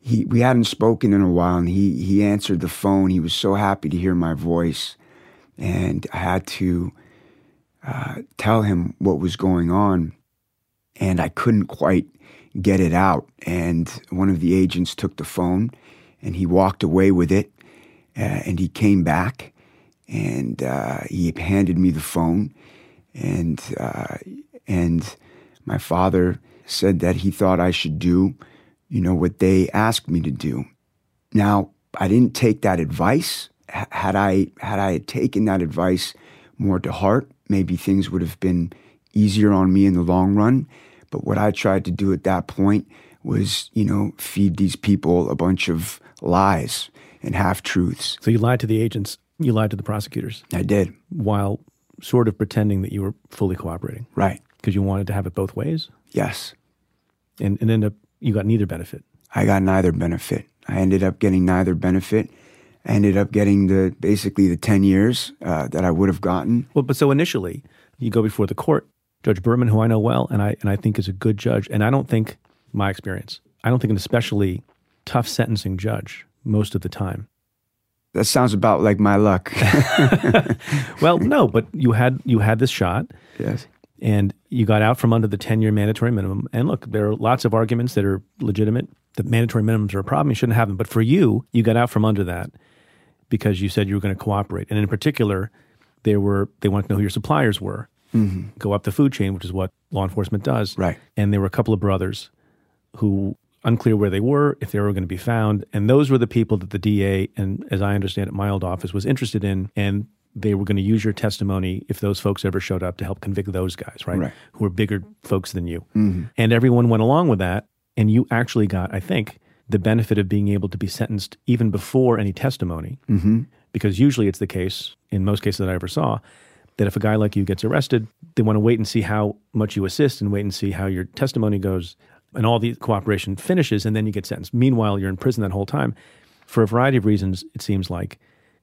he we hadn't spoken in a while, and he he answered the phone. He was so happy to hear my voice, and I had to uh, tell him what was going on, and I couldn't quite get it out. And one of the agents took the phone, and he walked away with it, uh, and he came back, and uh, he handed me the phone, and uh, and my father said that he thought I should do you know, what they asked me to do. Now, I didn't take that advice. H- had I had I taken that advice more to heart, maybe things would have been easier on me in the long run. But what I tried to do at that point was, you know, feed these people a bunch of lies and half truths. So you lied to the agents, you lied to the prosecutors. I did. While sort of pretending that you were fully cooperating. Right. Because you wanted to have it both ways? Yes. And, and ended up you got neither benefit. I got neither benefit. I ended up getting neither benefit. I ended up getting the basically the ten years uh, that I would have gotten. Well, but so initially, you go before the court, Judge Berman, who I know well, and I and I think is a good judge. And I don't think my experience, I don't think an especially tough sentencing judge most of the time. That sounds about like my luck. well, no, but you had you had this shot. Yes and you got out from under the 10 year mandatory minimum. And look, there are lots of arguments that are legitimate that mandatory minimums are a problem. You shouldn't have them. But for you, you got out from under that because you said you were going to cooperate. And in particular, there were they wanted to know who your suppliers were. Mm-hmm. Go up the food chain, which is what law enforcement does. Right. And there were a couple of brothers who unclear where they were, if they were going to be found. And those were the people that the DA and as I understand it, my old office was interested in. And they were going to use your testimony if those folks ever showed up to help convict those guys, right? right. Who were bigger folks than you. Mm-hmm. And everyone went along with that. And you actually got, I think, the benefit of being able to be sentenced even before any testimony. Mm-hmm. Because usually it's the case, in most cases that I ever saw, that if a guy like you gets arrested, they want to wait and see how much you assist and wait and see how your testimony goes and all the cooperation finishes, and then you get sentenced. Meanwhile, you're in prison that whole time. For a variety of reasons, it seems like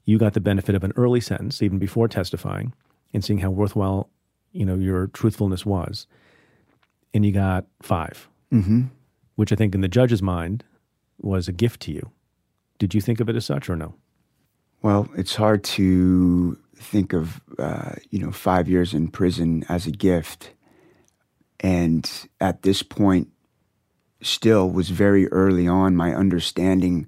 you got the benefit of an early sentence even before testifying and seeing how worthwhile you know your truthfulness was and you got 5 mm-hmm. which i think in the judge's mind was a gift to you did you think of it as such or no well it's hard to think of uh, you know five years in prison as a gift and at this point still was very early on my understanding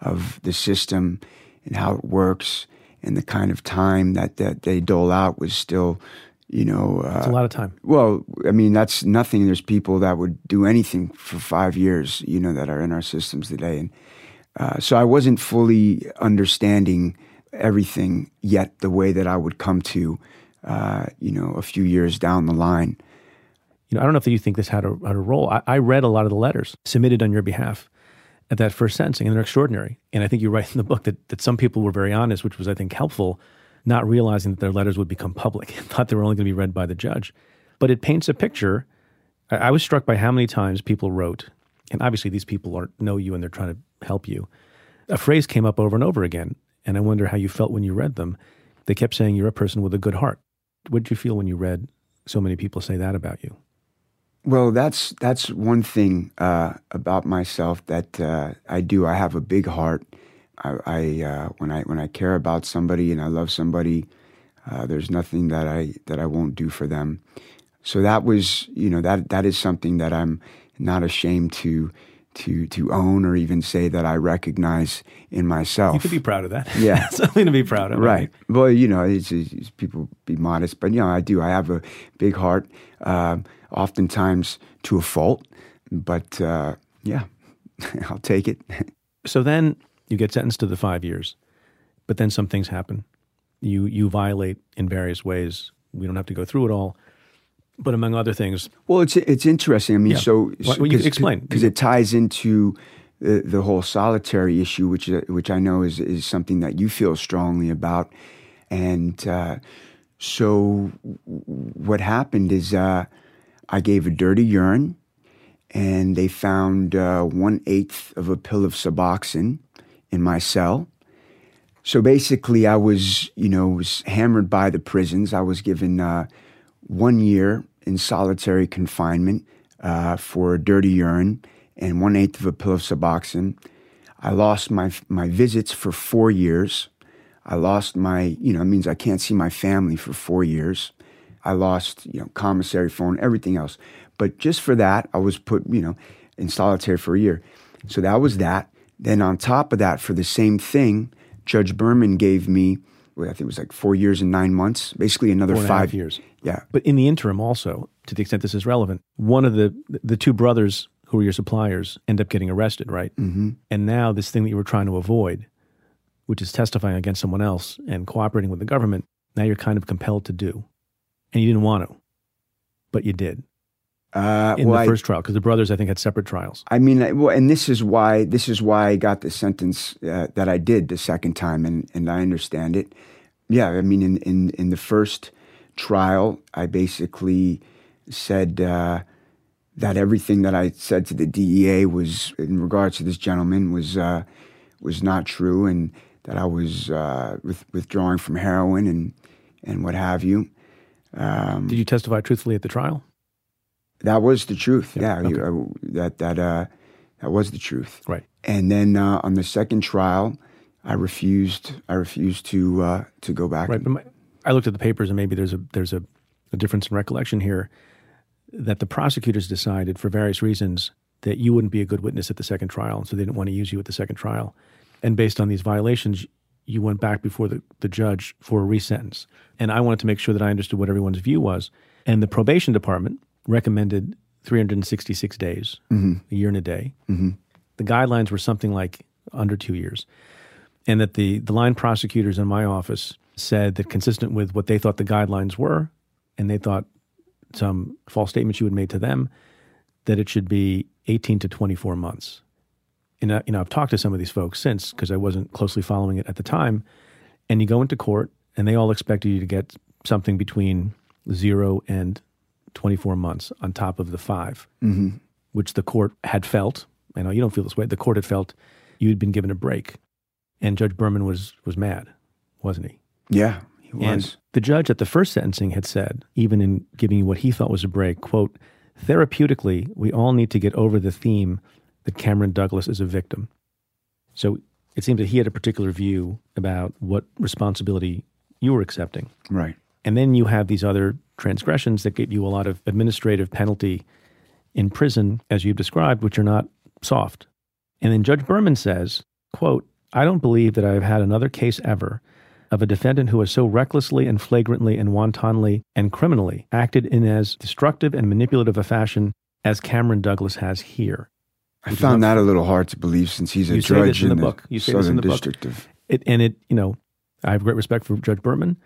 of the system and how it works and the kind of time that, that they dole out was still, you know. Uh, it's a lot of time. Well, I mean, that's nothing. There's people that would do anything for five years, you know, that are in our systems today. And uh, so I wasn't fully understanding everything yet the way that I would come to, uh, you know, a few years down the line. You know, I don't know if you think this had a, had a role. I, I read a lot of the letters submitted on your behalf at that first sentencing, and they're extraordinary. And I think you write in the book that, that some people were very honest, which was, I think, helpful, not realizing that their letters would become public and thought they were only going to be read by the judge. But it paints a picture. I, I was struck by how many times people wrote, and obviously these people are, know you and they're trying to help you. A phrase came up over and over again, and I wonder how you felt when you read them. They kept saying you're a person with a good heart. What did you feel when you read so many people say that about you? Well, that's that's one thing uh, about myself that uh, I do. I have a big heart. I, I uh, when I when I care about somebody and I love somebody, uh, there's nothing that I that I won't do for them. So that was, you know, that that is something that I'm not ashamed to to to own or even say that I recognize in myself. You could be proud of that. Yeah, something to be proud of. Right. Well, you know, it's, it's, people be modest, but you know, I do. I have a big heart. Um, oftentimes to a fault. But uh, yeah, I'll take it. so then you get sentenced to the five years, but then some things happen. You you violate in various ways. We don't have to go through it all. But among other things, Well, it's it's interesting. I mean, Yeah. so Well, you can explain. because it ties into the, the whole solitary issue, which uh, which I know is is something that you feel strongly about, and uh, so what happened is uh, I gave a dirty urine, and they found uh, one eighth of a pill of Suboxone in my cell. So basically, I was, you know, was hammered by the prisons. I was given uh, one year in solitary confinement uh, for dirty urine and one eighth of a pill of Suboxone. I lost my my visits for four years. I lost my, you know, it means I can't see my family for four years. I lost, you know, commissary phone, everything else. But just for that, I was put, you know, in solitary for a year. So that was that. Then on top of that, for the same thing, Judge Berman gave me, I think it was like four years and nine months, basically another Four and a half five years. Yeah. But in the interim, also, to the extent this is relevant, one of the the two brothers who were your suppliers end up getting arrested, right? Mm-hmm. And now this thing that you were trying to avoid, which is testifying against someone else and cooperating with the government, now you're kind of compelled to do, and you didn't want to, but you did Uh, in well, the I- first trial because the brothers, I think, had separate trials. I mean, I- well, and this is why this is why I got the sentence uh, that I did the second time, and and I understand it. Yeah, I mean, in in in the first trial, I basically said uh, that everything that I said to the DEA was in regards to this gentleman was uh, was not true, and that I was uh, with, withdrawing from heroin and and what have you. Um, Did you testify truthfully at the trial? that was the truth. Yeah, Yeah, you- uh, that that uh, that was the truth. Right. And then uh, on the second trial, I refused. I refused to uh, to go back. Right. My, I looked at the papers, and maybe there's a there's a, a difference in recollection here that the prosecutors decided for various reasons that you wouldn't be a good witness at the second trial, and so they didn't want to use you at the second trial. And based on these violations, you went back before the, the judge for a resentence. And I wanted to make sure that I understood what everyone's view was. And the probation department recommended 366 days, mm-hmm. a year and a day. Mm-hmm. The guidelines were something like under two years and that the, the line prosecutors in my office said that consistent with what they thought the guidelines were, and they thought some false statements you had made to them, that it should be 18 to 24 months. And uh, you know, I've talked to some of these folks since because I wasn't closely following it at the time. And you go into court, and they all expected you to get something between zero and 24 months on top of the 5 which the court had felt. I know you don't feel this way. The court had felt you had been given a break, and Judge Berman was was mad, wasn't he? Yeah, he was. And the judge at the first sentencing had said, even in giving you what he thought was a break, quote, therapeutically, we all need to get over the theme that Cameron Douglas is a victim. So it seems that he had a particular view about what responsibility you were accepting. right. And then you have these other transgressions that get you a lot of administrative penalty in prison, as you've described, which are not soft. And then Judge Berman says, quote, I don't believe that I have had another case ever of a defendant who has so recklessly and flagrantly and wantonly and criminally acted in as destructive and manipulative a fashion as Cameron Douglas has here. I found that a little hard to believe since he's a judge in the the, book. You say this in Southern the book. District of. It, and it, you know, I have great respect for Judge Berman.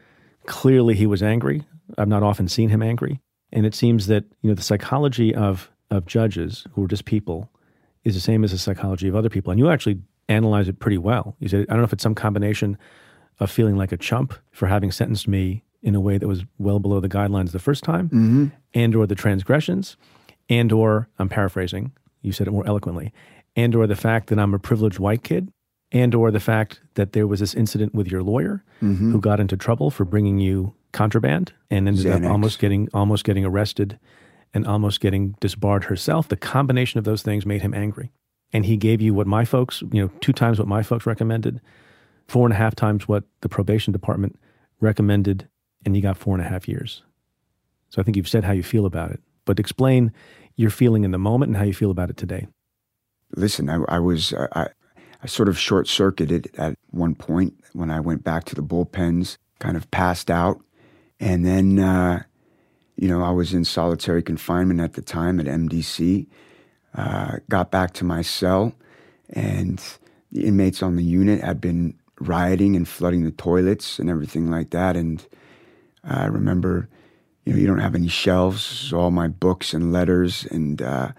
Clearly, he was angry. I've not often seen him angry, and it seems that you know the psychology of of judges who are just people is the same as the psychology of other people. And you actually analyze it pretty well. You said, I don't know if it's some combination of feeling like a chump for having sentenced me in a way that was well below the guidelines the first time, mm-hmm. and or the transgressions, and or I'm paraphrasing. You said it more eloquently, and or the fact that I'm a privileged white kid and or the fact that there was this incident with your lawyer mm-hmm. who got into trouble for bringing you contraband and ended Xanax. up almost getting almost getting arrested and almost getting disbarred herself the combination of those things made him angry and he gave you what my folks you know two times what my folks recommended four and a half times what the probation department recommended and you got four and a half years. So i think you've said how you feel about it. But explain your feeling in the moment and how you feel about it today. Listen, I, I was I, I- sort of short circuited at one point when I went back to the bullpens, kind of passed out, and then uh, you know I was in solitary confinement at the time at MDC. Uh, got back to my cell, and the inmates on the unit had been rioting and flooding the toilets and everything like that. And I remember, you know, you don't have any shelves. So all my books and letters and uh,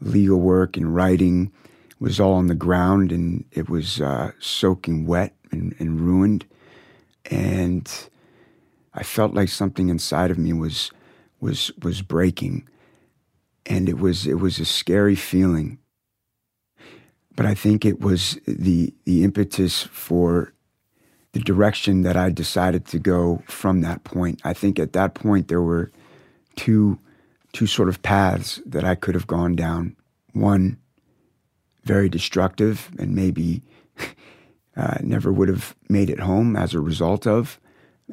legal work and writing was all on the ground, and it was uh, soaking wet and, and ruined. And I felt like something inside of me was was was breaking, and it was it was a scary feeling. But I think it was the the impetus for the direction that I decided to go from that point. I think at that point there were two two sort of paths that I could have gone down. One very destructive and maybe uh, never would have made it home as a result of,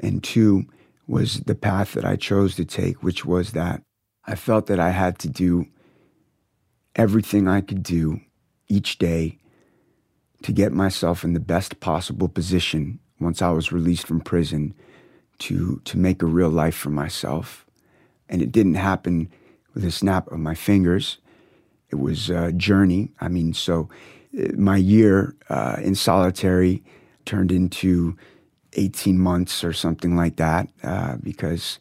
and two was the path that I chose to take, which was that I felt that I had to do everything I could do each day to get myself in the best possible position once I was released from prison to to make a real life for myself. And it didn't happen with a snap of my fingers. It was a journey. I mean, so uh, my year uh, in solitary turned into 18 months or something like that uh, because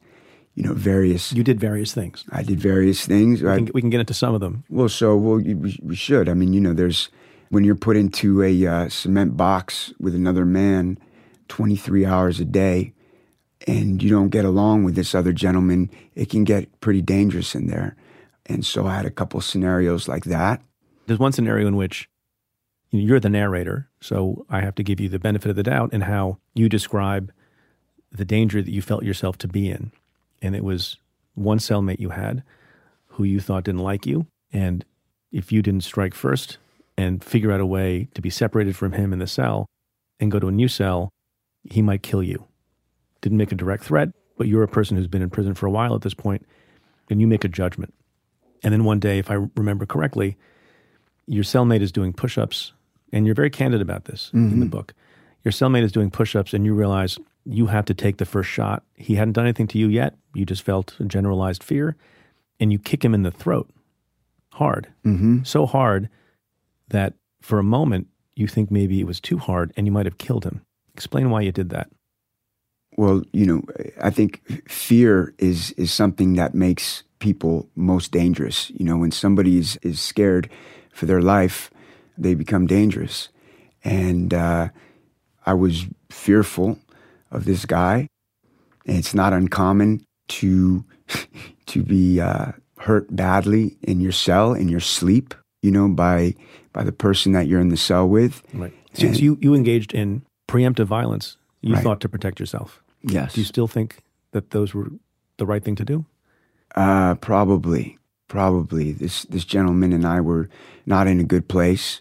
you know various you did various things. I did various things. We can, we can get into some of them. Well so well we, we should. I mean you know there's when you're put into a uh, cement box with another man 23 hours a day and you don't get along with this other gentleman it can get pretty dangerous in there. And so i had a couple scenarios like that. There's one scenario in which you're the narrator, so I have to give you the benefit of the doubt in how you describe the danger that you felt yourself to be in. And it was one cellmate you had who you thought didn't like you. And if you didn't strike first and figure out a way to be separated from him in the cell and go to a new cell, he might kill you. Didn't make a direct threat, but you're a person who's been in prison for a while at this point, and you make a judgment. And then one day, if I remember correctly, your cellmate is doing push ups and you're very candid about this mm-hmm. in the mm-hmm. book. Your cellmate is doing push-ups, and you realize you have to take the first shot. He hadn't done anything to you yet. You just felt a generalized fear, and you kick him in the throat hard, mm-hmm. so hard that for a moment you think maybe it was too hard, and you might have killed him. Explain why you did that. Well, you know, I think fear is is something that makes people most dangerous. You know, when somebody is, is scared for their life, they become dangerous. And uh, I was fearful of this guy. And it's not uncommon to to be uh, hurt badly in your cell in your sleep. You know, by by the person that you're in the cell with. Right. And, so you you engaged in preemptive violence. You right. thought to protect yourself. Yes. Do you still think that those were the right thing to do? Uh, probably, probably. This this gentleman and I were not in a good place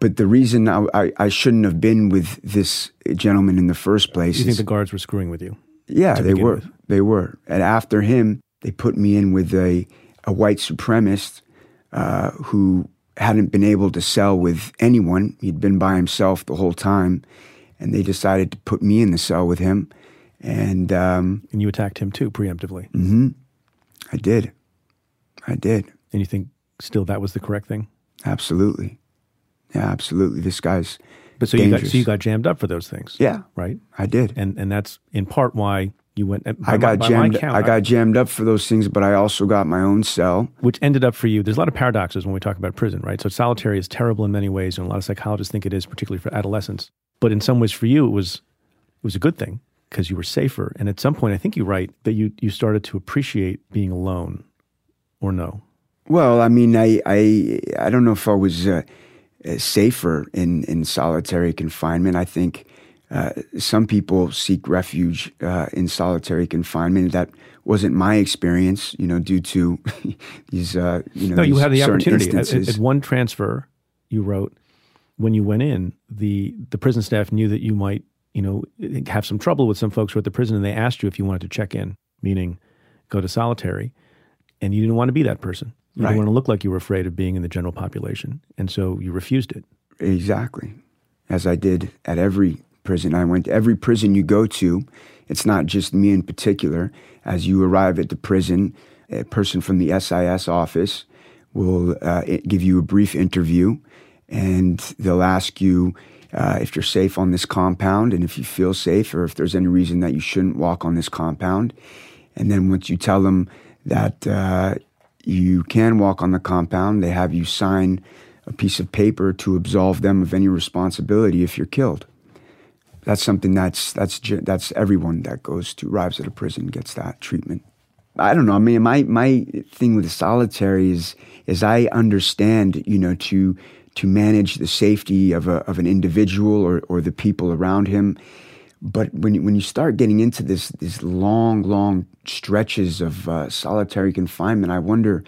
but the reason I, I, I, shouldn't have been with this gentleman in the first place. You think the guards were screwing with you? Yeah, they were. With. They were. And after him, they put me in with a, a white supremacist uh, who hadn't been able to sell with anyone. He'd been by himself the whole time. And they decided to put me in the cell with him. And, um, and you attacked him too, preemptively. Mm-hmm. I did. I did. And you think still that was the correct thing? Absolutely. Yeah, absolutely. This guy's but so dangerous. you got so you got jammed up for those things. Yeah, right. I did, and and that's in part why you went. I got my, jammed. Count, I got jammed up for those things, but I also got my own cell, which ended up for you. There's a lot of paradoxes when we talk about prison, right? So solitary is terrible in many ways, and a lot of psychologists think it is, particularly for adolescents. But in some ways, for you, it was it was a good thing because you were safer. And at some point, I think you write that you you started to appreciate being alone, or no? Well, I mean, I I I don't know if I was. Uh, uh, safer in, in solitary confinement. I think uh, some people seek refuge uh, in solitary confinement. That wasn't my experience, you know, due to these, uh, you know, no, you had the opportunity at, at, one transfer. You wrote when you went in, the the prison staff knew that you might, you know, have some trouble with some folks who were at the prison, and they asked you if you wanted to check in, meaning go to solitary, and you didn't want to be that person. You right. didn't want to look like you were afraid of being in the general population. And so you refused it. Exactly. As I did at every prison I went to. Every prison you go to, it's not just me in particular. As you arrive at the prison, a person from the SIS office will uh, give you a brief interview and they'll ask you uh, if you're safe on this compound and if you feel safe or if there's any reason that you shouldn't walk on this compound. And then once you tell them that uh, you can walk on the compound, they have you sign a piece of paper to absolve them of any responsibility if you're killed. That's something that's that's that's everyone that goes to arrives at a prison gets that treatment. I don't know. I mean, my my thing with the solitary is is I understand, you know, to to manage the safety of a of an individual or or the people around him. But when when you start getting into this these long long stretches of uh, solitary confinement, I wonder,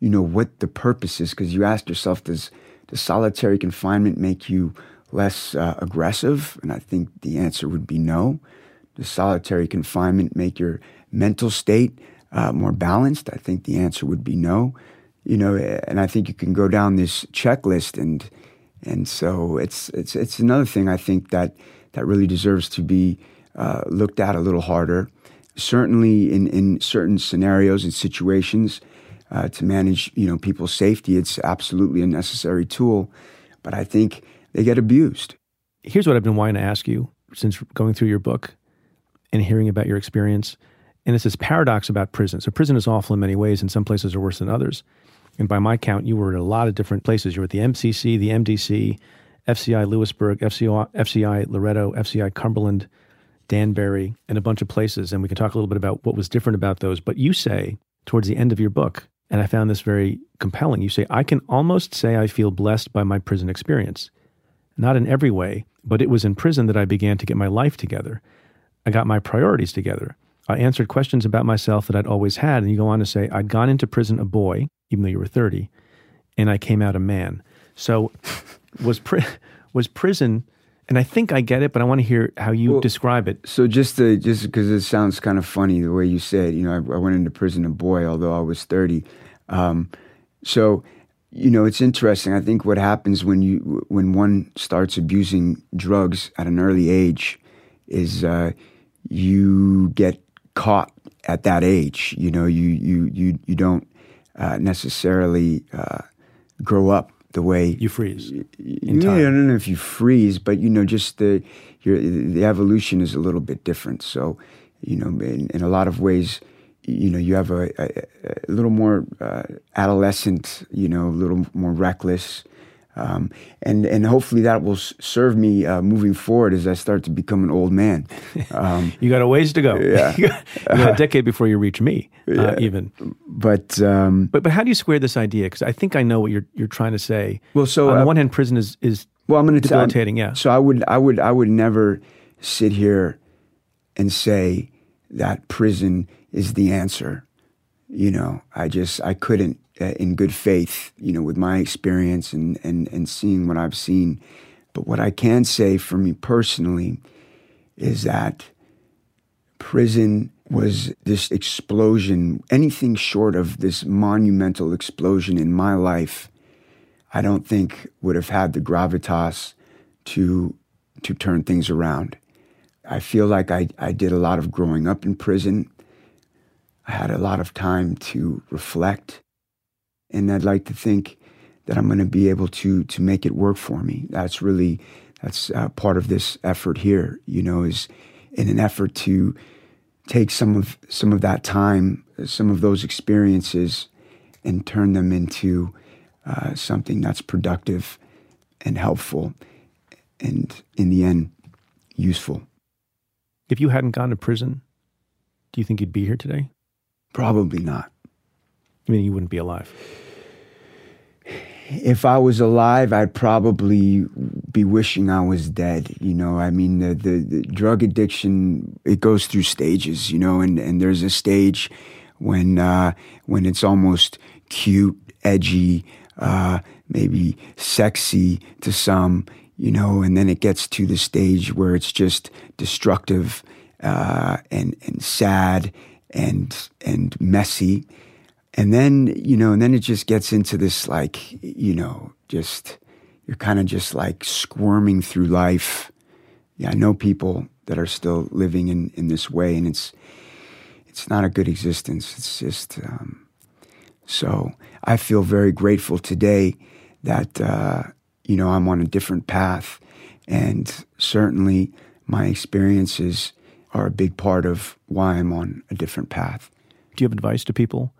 you know, what the purpose is. Because you ask yourself, does does solitary confinement make you less uh, aggressive? And I think the answer would be no. Does solitary confinement make your mental state uh, more balanced? I think the answer would be no. You know, and I think you can go down this checklist, and and so it's it's it's another thing I think that that really deserves to be uh, looked at a little harder. Certainly, in in certain scenarios and situations, uh, to manage you know people's safety, it's absolutely a necessary tool. But I think they get abused. Here's what I've been wanting to ask you since going through your book and hearing about your experience and it's this paradox about prison. So prison is awful in many ways, and some places are worse than others. And by my count, you were at a lot of different places. You were at the MCC, the MDC, FCI Lewisburg, FCI, FCI Loretto, FCI Cumberland, Danbury, and a bunch of places. And we can talk a little bit about what was different about those. But you say towards the end of your book, and I found this very compelling, you say, I can almost say I feel blessed by my prison experience. Not in every way, but it was in prison that I began to get my life together. I got my priorities together. I answered questions about myself that I'd always had. And you go on to say, I'd gone into prison a boy, even though you were 30, and I came out a man. So was, pri- was prison, and I think I get it, but I want to hear how you well, describe it. So just to, just because it sounds kind of funny the way you said, you know, I, I went into prison a boy, although I was 30. Um, so, you know, it's interesting. I think what happens when you when one starts abusing drugs at an early age is uh, you get caught at that age. You know, you you you you don't uh, necessarily uh, grow up the way you freeze. You, I don't know if you freeze, but you know, just the your the evolution is a little bit different. So, you know, in, in a lot of ways, you know, you have a, a, a little more uh, adolescent, you know, a little more reckless. Um, and and hopefully that will serve me uh, moving forward as I start to become an old man. Um, you got a ways to go. Yeah, you, got, a decade before you reach me, uh, yeah. even. But um, but but how do you square this idea? Because I think I know what you're you're trying to say. Well, so on uh, the one hand, prison is is well, I'm going to debilitating. yeah. So I would I would I would never sit here and say that prison is the answer. You know, I just I couldn't uh, in good faith, you know, with my experience and, and, and seeing what I've seen. But what I can say for me personally is that prison was this explosion, anything short of this monumental explosion in my life, I don't think would have had the gravitas to to turn things around. I feel like I, I did a lot of growing up in prison. I had a lot of time to reflect and I'd like to think that I'm going to be able to to make it work for me. That's really that's uh, part of this effort here. You know, is in an effort to take some of some of that time, some of those experiences, and turn them into uh, something that's productive and helpful, and in the end, useful. If you hadn't gone to prison, do you think you'd be here today? Probably not. I mean, you wouldn't be alive if I was alive, I'd probably be wishing I was dead. You know, I mean, the, the, the, drug addiction it goes through stages. You know, and and there's a stage when uh, when it's almost cute, edgy, uh, maybe sexy to some. You know, and then it gets to the stage where it's just destructive uh, and and sad and and messy and then you know and then it just gets into this like you know just you're kind of just like squirming through life. Yeah i know people that are still living in in this way and it's it's not a good existence. It's just um, so i feel very grateful today that uh, you know i'm on a different path. And certainly my experiences are a big part of why I'm on a different path. Do you have advice to people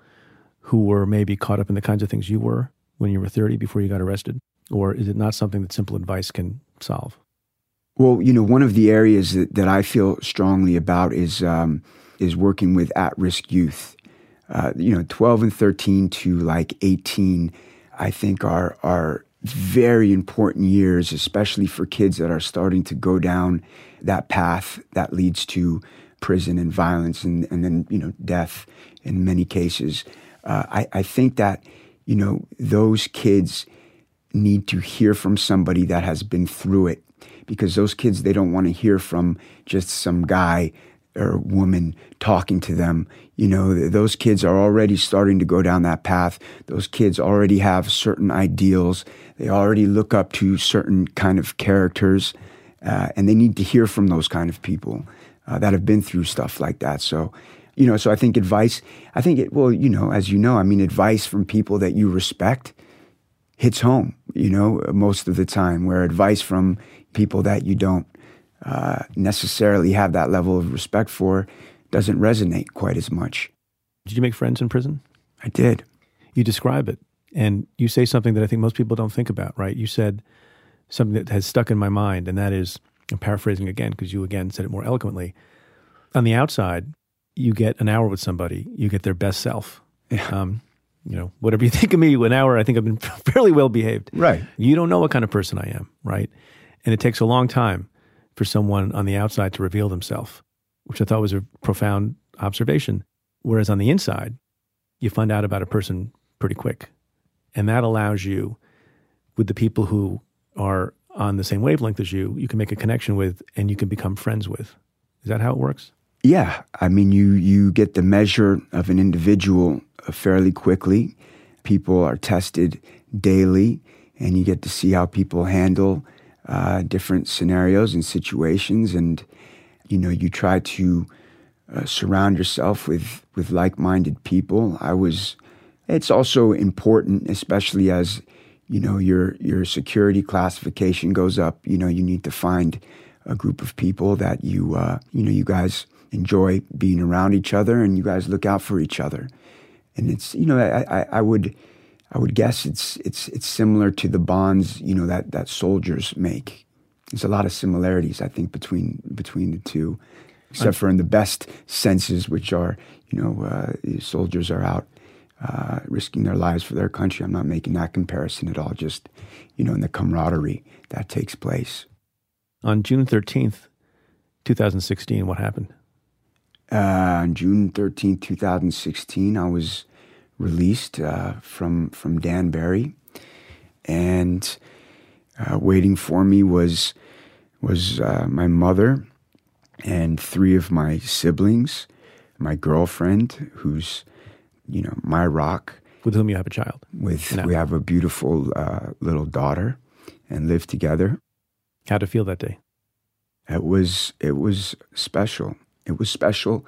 who were maybe caught up in the kinds of things you were when you were 30 before you got arrested? Or is it not something that simple advice can solve? Well, you know, one of the areas that, that I feel strongly about is um, is working with at risk youth. Uh, you know, 12 and 13 to like 18, I think are are very important years, especially for kids that are starting to go down that path that leads to prison and violence and, and then, you know, death in many cases. Uh, I, I think that, you know, those kids need to hear from somebody that has been through it because those kids, they don't want to hear from just some guy or woman talking to them. You know, those kids are already starting to go down that path. Those kids already have certain ideals. They already look up to certain kind of characters, uh, and they need to hear from those kind of people uh, that have been through stuff like that. So, you know, so I think advice, I think it, well, you know, as you know, I mean, advice from people that you respect hits home, you know, most of the time, where advice from people that you don't uh, necessarily have that level of respect for doesn't resonate quite as much. Did you make friends in prison? I did. You describe it, and you say something that I think most people don't think about, right? You said something that has stuck in my mind, and that is, I'm paraphrasing again because you again said it more eloquently. On the outside, you get an hour with somebody, you get their best self. Yeah. Um, you know, whatever you think of me, an hour, I think I've been fairly well behaved. Right. You don't know what kind of person I am, right? And it takes a long time for someone on the outside to reveal themselves, which I thought was a profound observation. Whereas on the inside, you find out about a person pretty quick. And that allows you, with the people who are on the same wavelength as you, you can make a connection with and you can become friends with. Is that how it works? Yeah. I mean, you, you get the measure of an individual uh, fairly quickly. People are tested daily, and you get to see how people handle uh, different scenarios and situations, and you know you try to uh, surround yourself with with like-minded people. I was. It's also important, especially as you know your your security classification goes up. You know you need to find a group of people that you uh, you know you guys enjoy being around each other and you guys look out for each other. And it's you know I, I, I would I would guess it's it's it's similar to the bonds you know that that soldiers make. There's a lot of similarities I think between between the two, except for in the best senses, which are you know uh, soldiers are out uh, risking their lives for their country. I'm not making that comparison at all. Just you know in the camaraderie that takes place. On June 13th, 2016, what happened? Uh, on June 13th, 2016, I was released uh, from from Danbury, and uh, waiting for me was was uh, my mother and three of my siblings, my girlfriend, who's you know my rock, with whom you have a child. With No. we have a beautiful uh, little daughter, and live together. How to feel that day? It was it was special. It was special,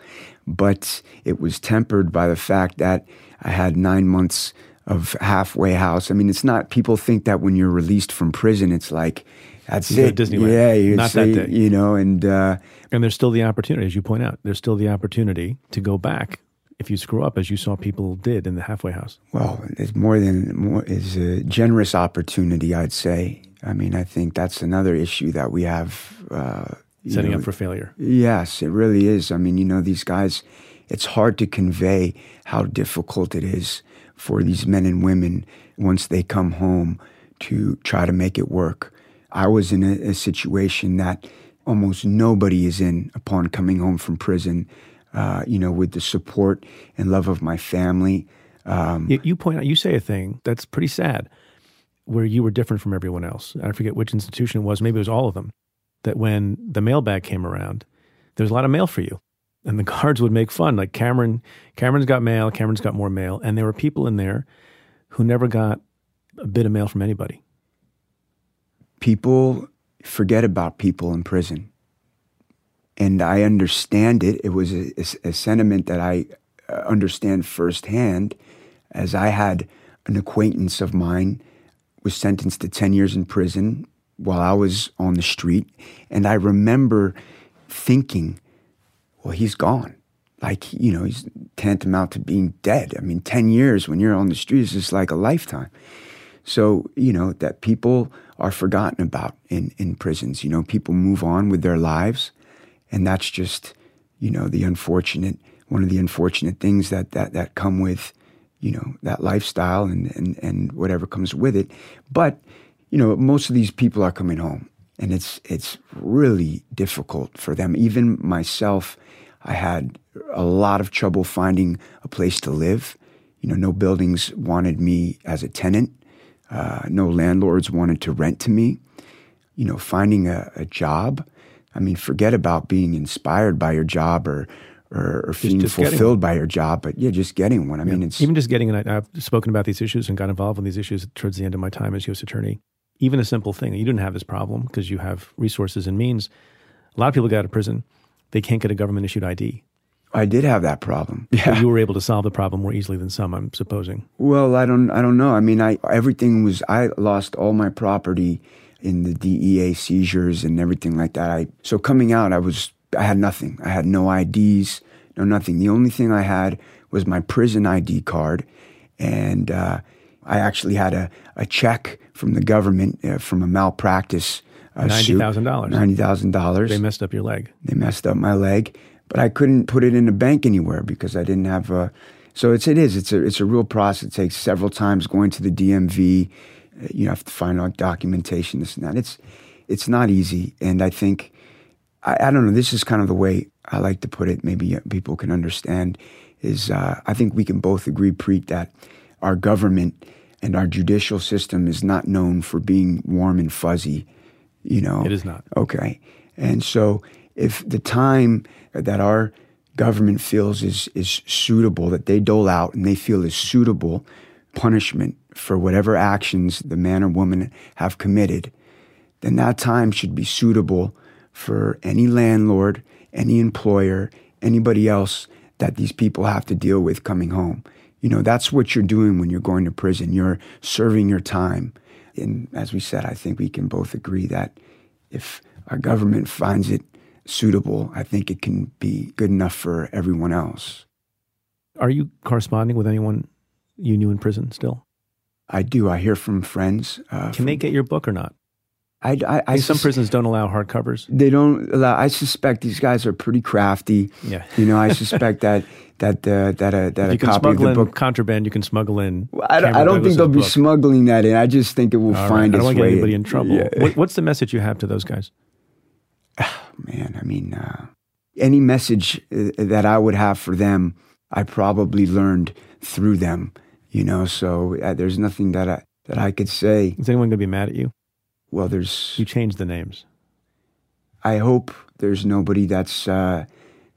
but it was tempered by the fact that I had nine months of halfway house. I mean, it's not. People think that when you're released from prison, it's like that's You it. Disneyland. Yeah, you Not say, that day. You know, and uh, And there's still the opportunity, as you point out, there's still the opportunity to go back if you screw up, as you saw people did in the halfway house. well, it's more than more is a generous opportunity. I'd say. I mean, I think that's another issue that we have. Uh, Setting know, up for failure. Yes, it really is. I mean, you know, these guys, it's hard to convey how difficult it is for these men and women once they come home to try to make it work. I was in a, a situation that almost nobody is in upon coming home from prison, uh, you know, with the support and love of my family. Um, You, you point out, you say a thing that's pretty sad, where you were different from everyone else. I forget which institution it was. Maybe it was all of them. That when the mailbag came around, there was a lot of mail for you, and the guards would make fun. Like Cameron, Cameron's got mail. Cameron's got more mail, and there were people in there who never got a bit of mail from anybody. people forget about people in prison. And I understand it. It was a, a- a sentiment that I uh, understand firsthand as I had an acquaintance of mine was sentenced to 10 years in prison while I was on the street. And I remember thinking well, he's gone. Like, you know, he's tantamount to being dead. I mean, 10 years when you're on the streets is like a lifetime. So, you know, that people are forgotten about in, in prisons. You know, people move on with their lives. And that's just, you know, the unfortunate, one of the unfortunate things that, that, that come with, you know, that lifestyle and, and, and whatever comes with it. But, you know, most of these people are coming home and it's, it's really difficult for them. Even myself, I had a lot of trouble finding a place to live. You know, no buildings wanted me as a tenant. Uh, no landlords wanted to rent to me. You know, finding a, a, job. I mean, forget about being inspired by your job or or, or feeling just fulfilled by your job, but yeah, just getting one. I yeah. mean, it's even just getting. And I've spoken about these issues and got involved in these issues towards the end of my time as U.S. attorney. Even a simple thing. You didn't have this problem because you have resources and means. A lot of people get out of prison they can't get a government issued ID. I did have that problem. Yeah. You were able to solve the problem more easily than some, I'm supposing. Well, I don't I don't know. I mean, I everything was I lost all my property in the DEA seizures and everything like that. I so coming out, I was I had nothing. I had no IDs, no nothing. The only thing I had was my prison ID card, and uh, I actually had a, a check from the government uh, from a malpractice uh, ninety thousand dollars. Ninety thousand dollars. They messed up your leg. They messed up my leg, but I couldn't put it in a bank anywhere because I didn't have a. So it's it is it's a it's a real process. It takes several times going to the DMV. Uh, you have to find out documentation, this and that. It's it's not easy, and I think I, I don't know. This is kind of the way I like to put it. Maybe people can understand. Is uh, I think we can both agree, Preet, that our government and our judicial system is not known for being warm and fuzzy you know? It is not. Okay. And so if the time that our government feels is is suitable that they dole out and they feel is suitable punishment for whatever actions the man or woman have committed then that time should be suitable for any landlord any employer anybody else that these people have to deal with coming home you know that's what you're doing when you're going to prison you're serving your time and as we said, I think we can both agree that if our government finds it suitable, I think it can be good enough for everyone else. Are you corresponding with anyone you knew in prison still? I do. I hear from friends. Uh, can from, they get your book or not? I, I, I some sus- prisons don't allow hardcovers. They don't allow. I suspect these guys are pretty crafty. Yeah. You know, I suspect that that uh, that a that you a copy of the book contraband you can smuggle in. Well, I don't, I don't think they'll be smuggling that in. I just think it will All find right. its way. I don't want to get anybody in trouble. Yeah. What, what's the message you have to those guys? Man, I mean, uh, any message uh, that I would have for them, I probably learned through them. You know, so uh, there's nothing that I that I could say. Is anyone going to be mad at you? Well, there's. You changed the names. I hope there's nobody that's uh,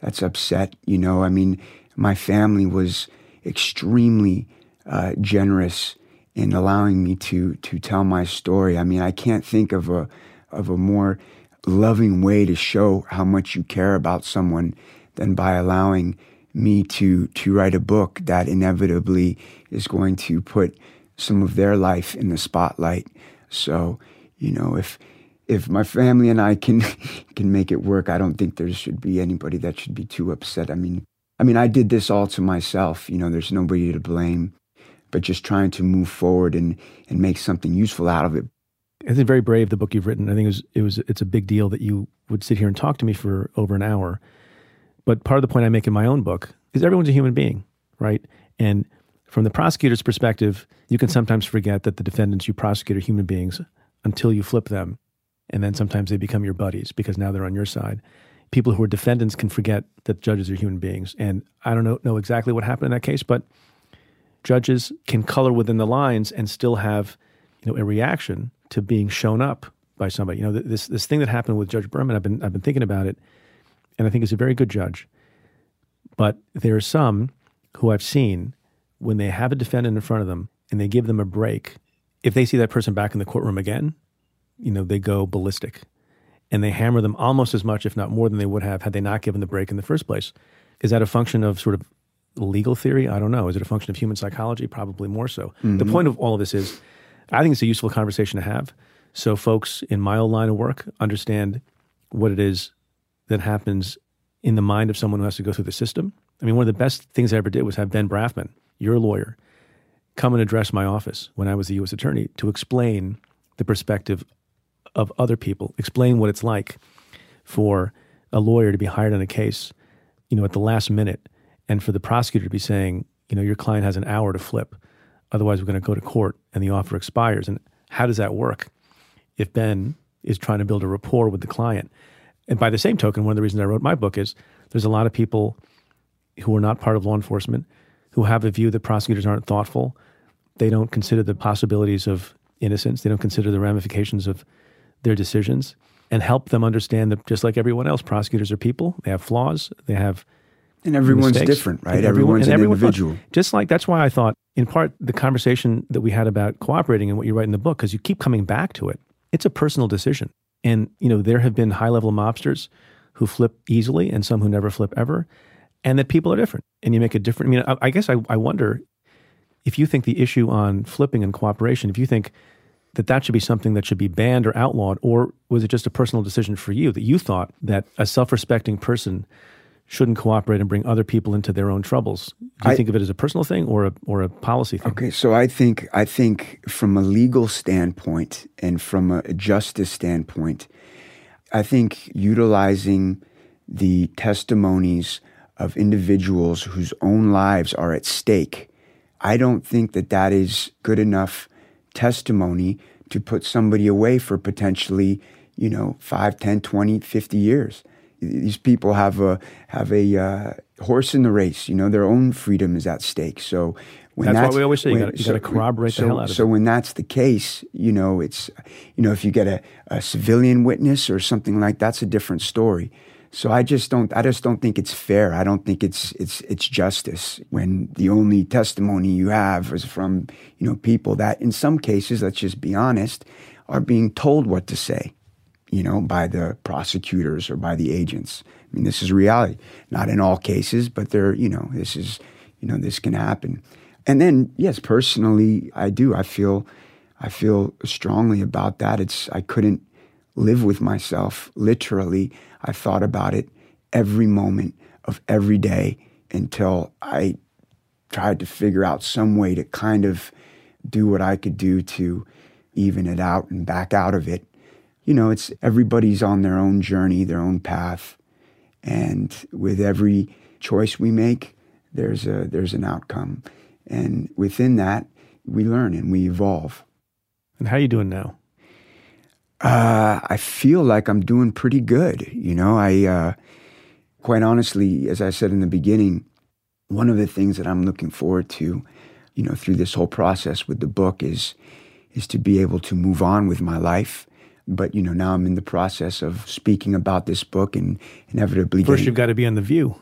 that's upset. You know, I mean, my family was extremely uh, generous in allowing me to to tell my story. I mean, I can't think of a of a more loving way to show how much you care about someone than by allowing me to to write a book that inevitably is going to put some of their life in the spotlight. So, you know, if if my family and I can can make it work, I don't think there should be anybody that should be too upset. I mean, I mean, I did this all to myself. You know, there's nobody to blame, but just trying to move forward and and make something useful out of it. I think very brave the book you've written. I think it was it was it's a big deal that you would sit here and talk to me for over an hour. But part of the point I make in my own book is everyone's a human being, right? And from the prosecutor's perspective, you can sometimes forget that the defendants you prosecute are human beings until you flip them. And then sometimes they become your buddies because now they're on your side people who are defendants can forget that judges are human beings. And I don't know, know exactly what happened in that case, but judges can color within the lines and still have you know a reaction to being shown up by somebody. You know, this this thing that happened with Judge Berman, I've been I've been thinking about it, and I think he's a very good judge. But there are some who I've seen when they have a defendant in front of them and they give them a break. If they see that person back in the courtroom again, you know, they go ballistic and they hammer them almost as much, if not more, than they would have had they not given the break in the first place. Is that a function of sort of legal theory? I don't know. Is it a function of human psychology? Probably more so. Mm-hmm. The point of all of this is I think it's a useful conversation to have. So folks in my old line of work understand what it is that happens in the mind of someone who has to go through the system. I mean, one of the best things I ever did was have Ben Brafman, your lawyer, come and address my office when I was the U.S. attorney to explain the perspective of other people, explain what it's like for a lawyer to be hired on a case, you know, at the last minute, and for the prosecutor to be saying, you know, your client has an hour to flip, otherwise we're going to go to court and the offer expires. And how does that work if Ben is trying to build a rapport with the client? And by the same token, one of the reasons I wrote my book is there's a lot of people who are not part of law enforcement who have a view that prosecutors aren't thoughtful. They don't consider the possibilities of innocence. They don't consider the ramifications of their decisions and help them understand that just like everyone else, prosecutors are people. They have flaws. They have and everyone's mistakes. different, right? And everyone- everyone's and an everyone- individual. Just like that's why I thought, in part, the conversation that we had about cooperating and what you write in the book, because you keep coming back to it. It's a personal decision, and you know there have been high-level mobsters who flip easily, and some who never flip ever, and that people are different, and you make a different. I mean, I, I guess I, I wonder if you think the issue on flipping and cooperation, if you think that that should be something that should be banned or outlawed, or was it just a personal decision for you that you thought that a self-respecting person shouldn't cooperate and bring other people into their own troubles? Do you I- think of it as a personal thing or a or a policy thing? Okay, so I think I think from a legal standpoint and from a justice standpoint, I think utilizing the testimonies of individuals whose own lives are at stake, I don't think that that is good enough testimony to put somebody away for potentially, you know, 5, 10, 20, 50 years. These people have a have a uh, horse in the race. You know, their own freedom is at stake. So when That's why we always say you when- you gotta corroborate the hell out of so it. when that's the case, you know, it's, you know, if you get a, a civilian witness or something like that's a different story. So I just don't, I just don't think it's fair. I don't think it's, it's, it's justice when the only testimony you have is from, you know, people that in some cases, let's just be honest, are being told what to say, you know, by the prosecutors or by the agents. I mean, this is reality. Not in all cases, but there, you know, this is, you know, this can happen. And then, yes, personally, I do. I feel, I feel strongly about that. It's I couldn't live with myself. Literally, I thought about it every moment of every day until I tried to figure out some way to kind of do what I could do to even it out and back out of it. You know, it's everybody's on their own journey, their own path, and with every choice we make, there's a there's an outcome, and within that, we learn and we evolve. And how are you doing now? Uh, I feel like I'm doing pretty good. You know, I uh, quite honestly, as I said in the beginning, one of the things that I'm looking forward to, you know, through this whole process with the book is is to be able to move on with my life. But you know, now I'm in the process of speaking about this book and inevitably First, getting, you've got to be on the View.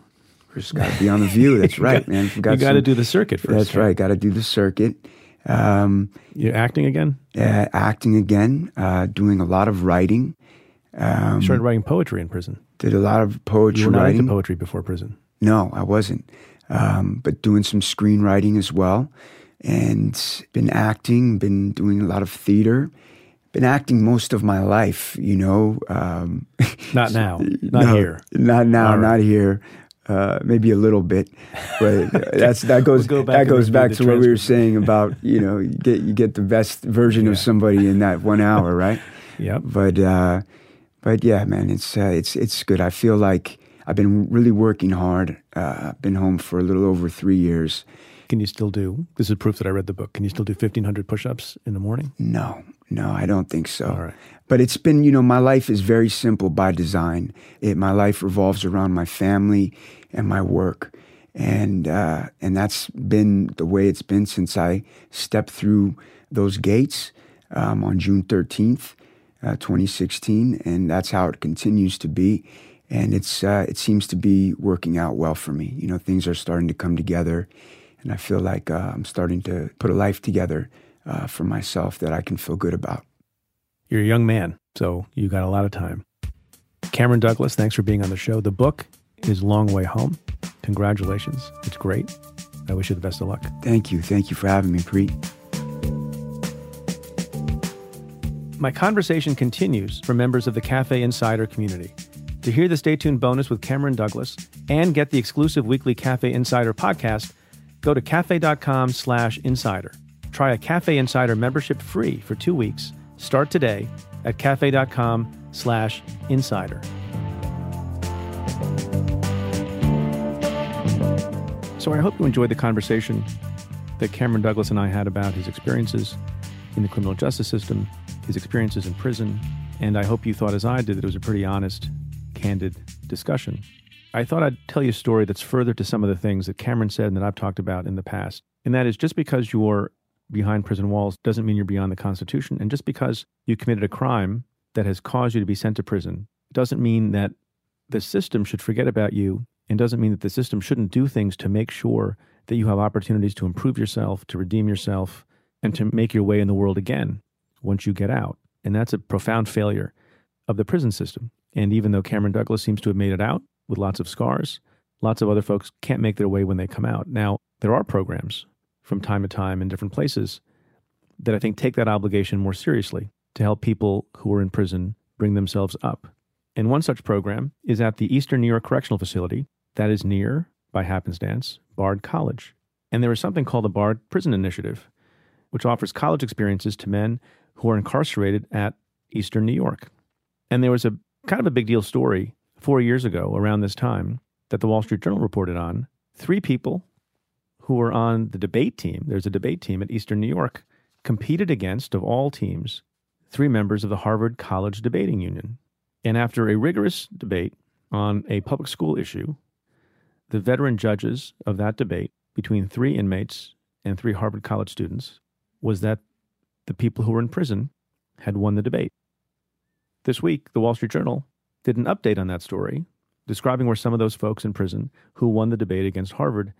First, got to be on the View. That's right, got- man. you gotta do the circuit first, That's right? right. Got to do the circuit. Um, You're acting again. uh, acting again, uh, doing a lot of writing. Um, You started writing poetry in prison. did a lot of poetry You were not writing. into poetry before prison. No, I wasn't. Um, but doing some screenwriting as well, and been acting, been doing a lot of theater, been acting most of my life. You know, um, Not now. Not no, here. not now, right. not here. Uh, maybe a little bit, but that's that goes We'll go back that goes back to what we were saying about you know you get you get the best version of somebody in that one hour, right? Yep. But uh, but yeah, man, it's uh, it's it's good. I feel like I've been really working hard. Uh, I've been home for a little over three years. Can you still do? This is proof that I read the book. Can you still do 1,500 push-ups in the morning? No, no, I don't think so. Right. But it's been, you know, my life is very simple by design. It, my life revolves around my family and my work, and uh, and that's been the way it's been since I stepped through those gates um, on June thirteenth, uh, twenty sixteen, and that's how it continues to be. And it's uh, it seems to be working out well for me. You know, things are starting to come together, and I feel like uh, I'm starting to put a life together uh, for myself that I can feel good about. You're a young man, so you got a lot of time. Cameron Douglas, thanks for being on the show. The book is Long Way Home. Congratulations. It's great. I wish you the best of luck. Thank you. Thank you for having me, Preet. My conversation continues for members of the Cafe Insider community. To hear the Stay Tuned bonus with Cameron Douglas and get the exclusive weekly Cafe Insider podcast, go to cafe.com slash insider. Try a Cafe Insider membership free for two weeks. Start today at cafe.com slash insider. So I hope you enjoyed the conversation that Cameron Douglas and I had about his experiences in the criminal justice system, his experiences in prison, and I hope you thought, as I did, that it was a pretty honest, candid discussion. I thought I'd tell you a story that's further to some of the things that Cameron said and that I've talked about in the past. And that is just because you're behind prison walls doesn't mean you're beyond the Constitution. And just because you committed a crime that has caused you to be sent to prison doesn't mean that the system should forget about you and doesn't mean that the system shouldn't do things to make sure that you have opportunities to improve yourself, to redeem yourself, and to make your way in the world again once you get out. And that's a profound failure of the prison system. And even though Cameron Douglas seems to have made it out with lots of scars, lots of other folks can't make their way when they come out. Now, there are programs from time to time in different places that I think take that obligation more seriously to help people who are in prison bring themselves up. And one such program is at the Eastern New York Correctional Facility that is near, by happenstance, Bard College. And there is something called the Bard Prison Initiative, which offers college experiences to men who are incarcerated at Eastern New York. And there was a kind of a big deal story four years ago around this time that the Wall Street Journal reported on. Three people who were on the debate team, there's a debate team at Eastern New York, competed against, of all teams, three members of the Harvard College Debating Union. And after a rigorous debate on a public school issue, the veteran judges of that debate between three inmates and three Harvard College students was that the people who were in prison had won the debate. This week, the Wall Street Journal did an update on that story, describing where some of those folks in prison who won the debate against Harvard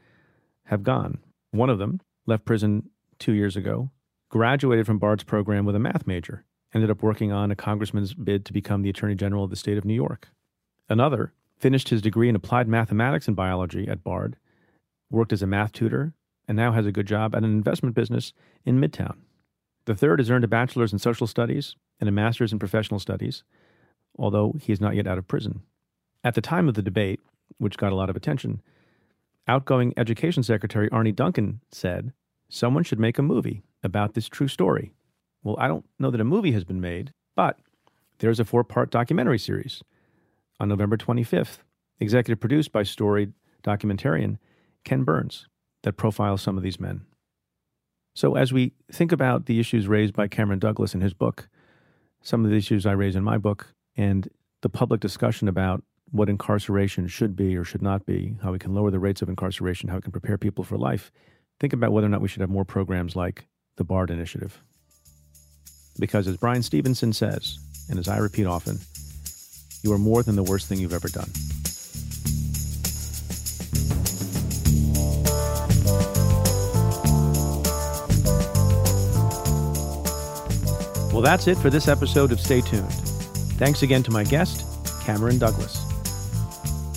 have gone. One of them left prison two years ago, graduated from Bard's program with a math major, ended up working on a congressman's bid to become the Attorney General of the state of New York. Another finished his degree in applied mathematics and biology at Bard, worked as a math tutor, and now has a good job at an investment business in Midtown. The third has earned a bachelor's in social studies and a master's in professional studies, although he is not yet out of prison. At the time of the debate, which got a lot of attention, outgoing Education Secretary Arne Duncan said, Someone should make a movie about this true story. Well, I don't know that a movie has been made, but there's a four part documentary series on November 25th, executive produced by storied documentarian Ken Burns, that profiles some of these men. So, as we think about the issues raised by Cameron Douglas in his book, some of the issues I raise in my book, and the public discussion about what incarceration should be or should not be, how we can lower the rates of incarceration, how we can prepare people for life, think about whether or not we should have more programs like the BARD Initiative. Because as Bryan Stevenson says, and as I repeat often, you are more than the worst thing you've ever done. Well, that's it for this episode of Stay Tuned. Thanks again to my guest, Cameron Douglas.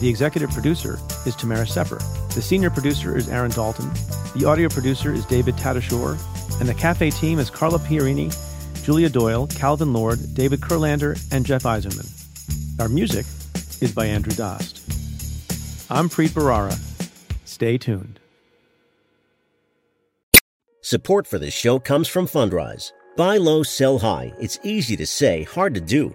The executive producer is Tamara Sepper. The senior producer is Aaron Dalton. The audio producer is David Tatasciore. And the Cafe team is Carla Pierini, Julia Doyle, Calvin Lord, David Kurlander, and Jeff Eisenman. Our music is by Andrew Dost. I'm Preet Bharara. Stay tuned. Support for this show comes from Fundrise. Buy low, sell high. It's easy to say, hard to do.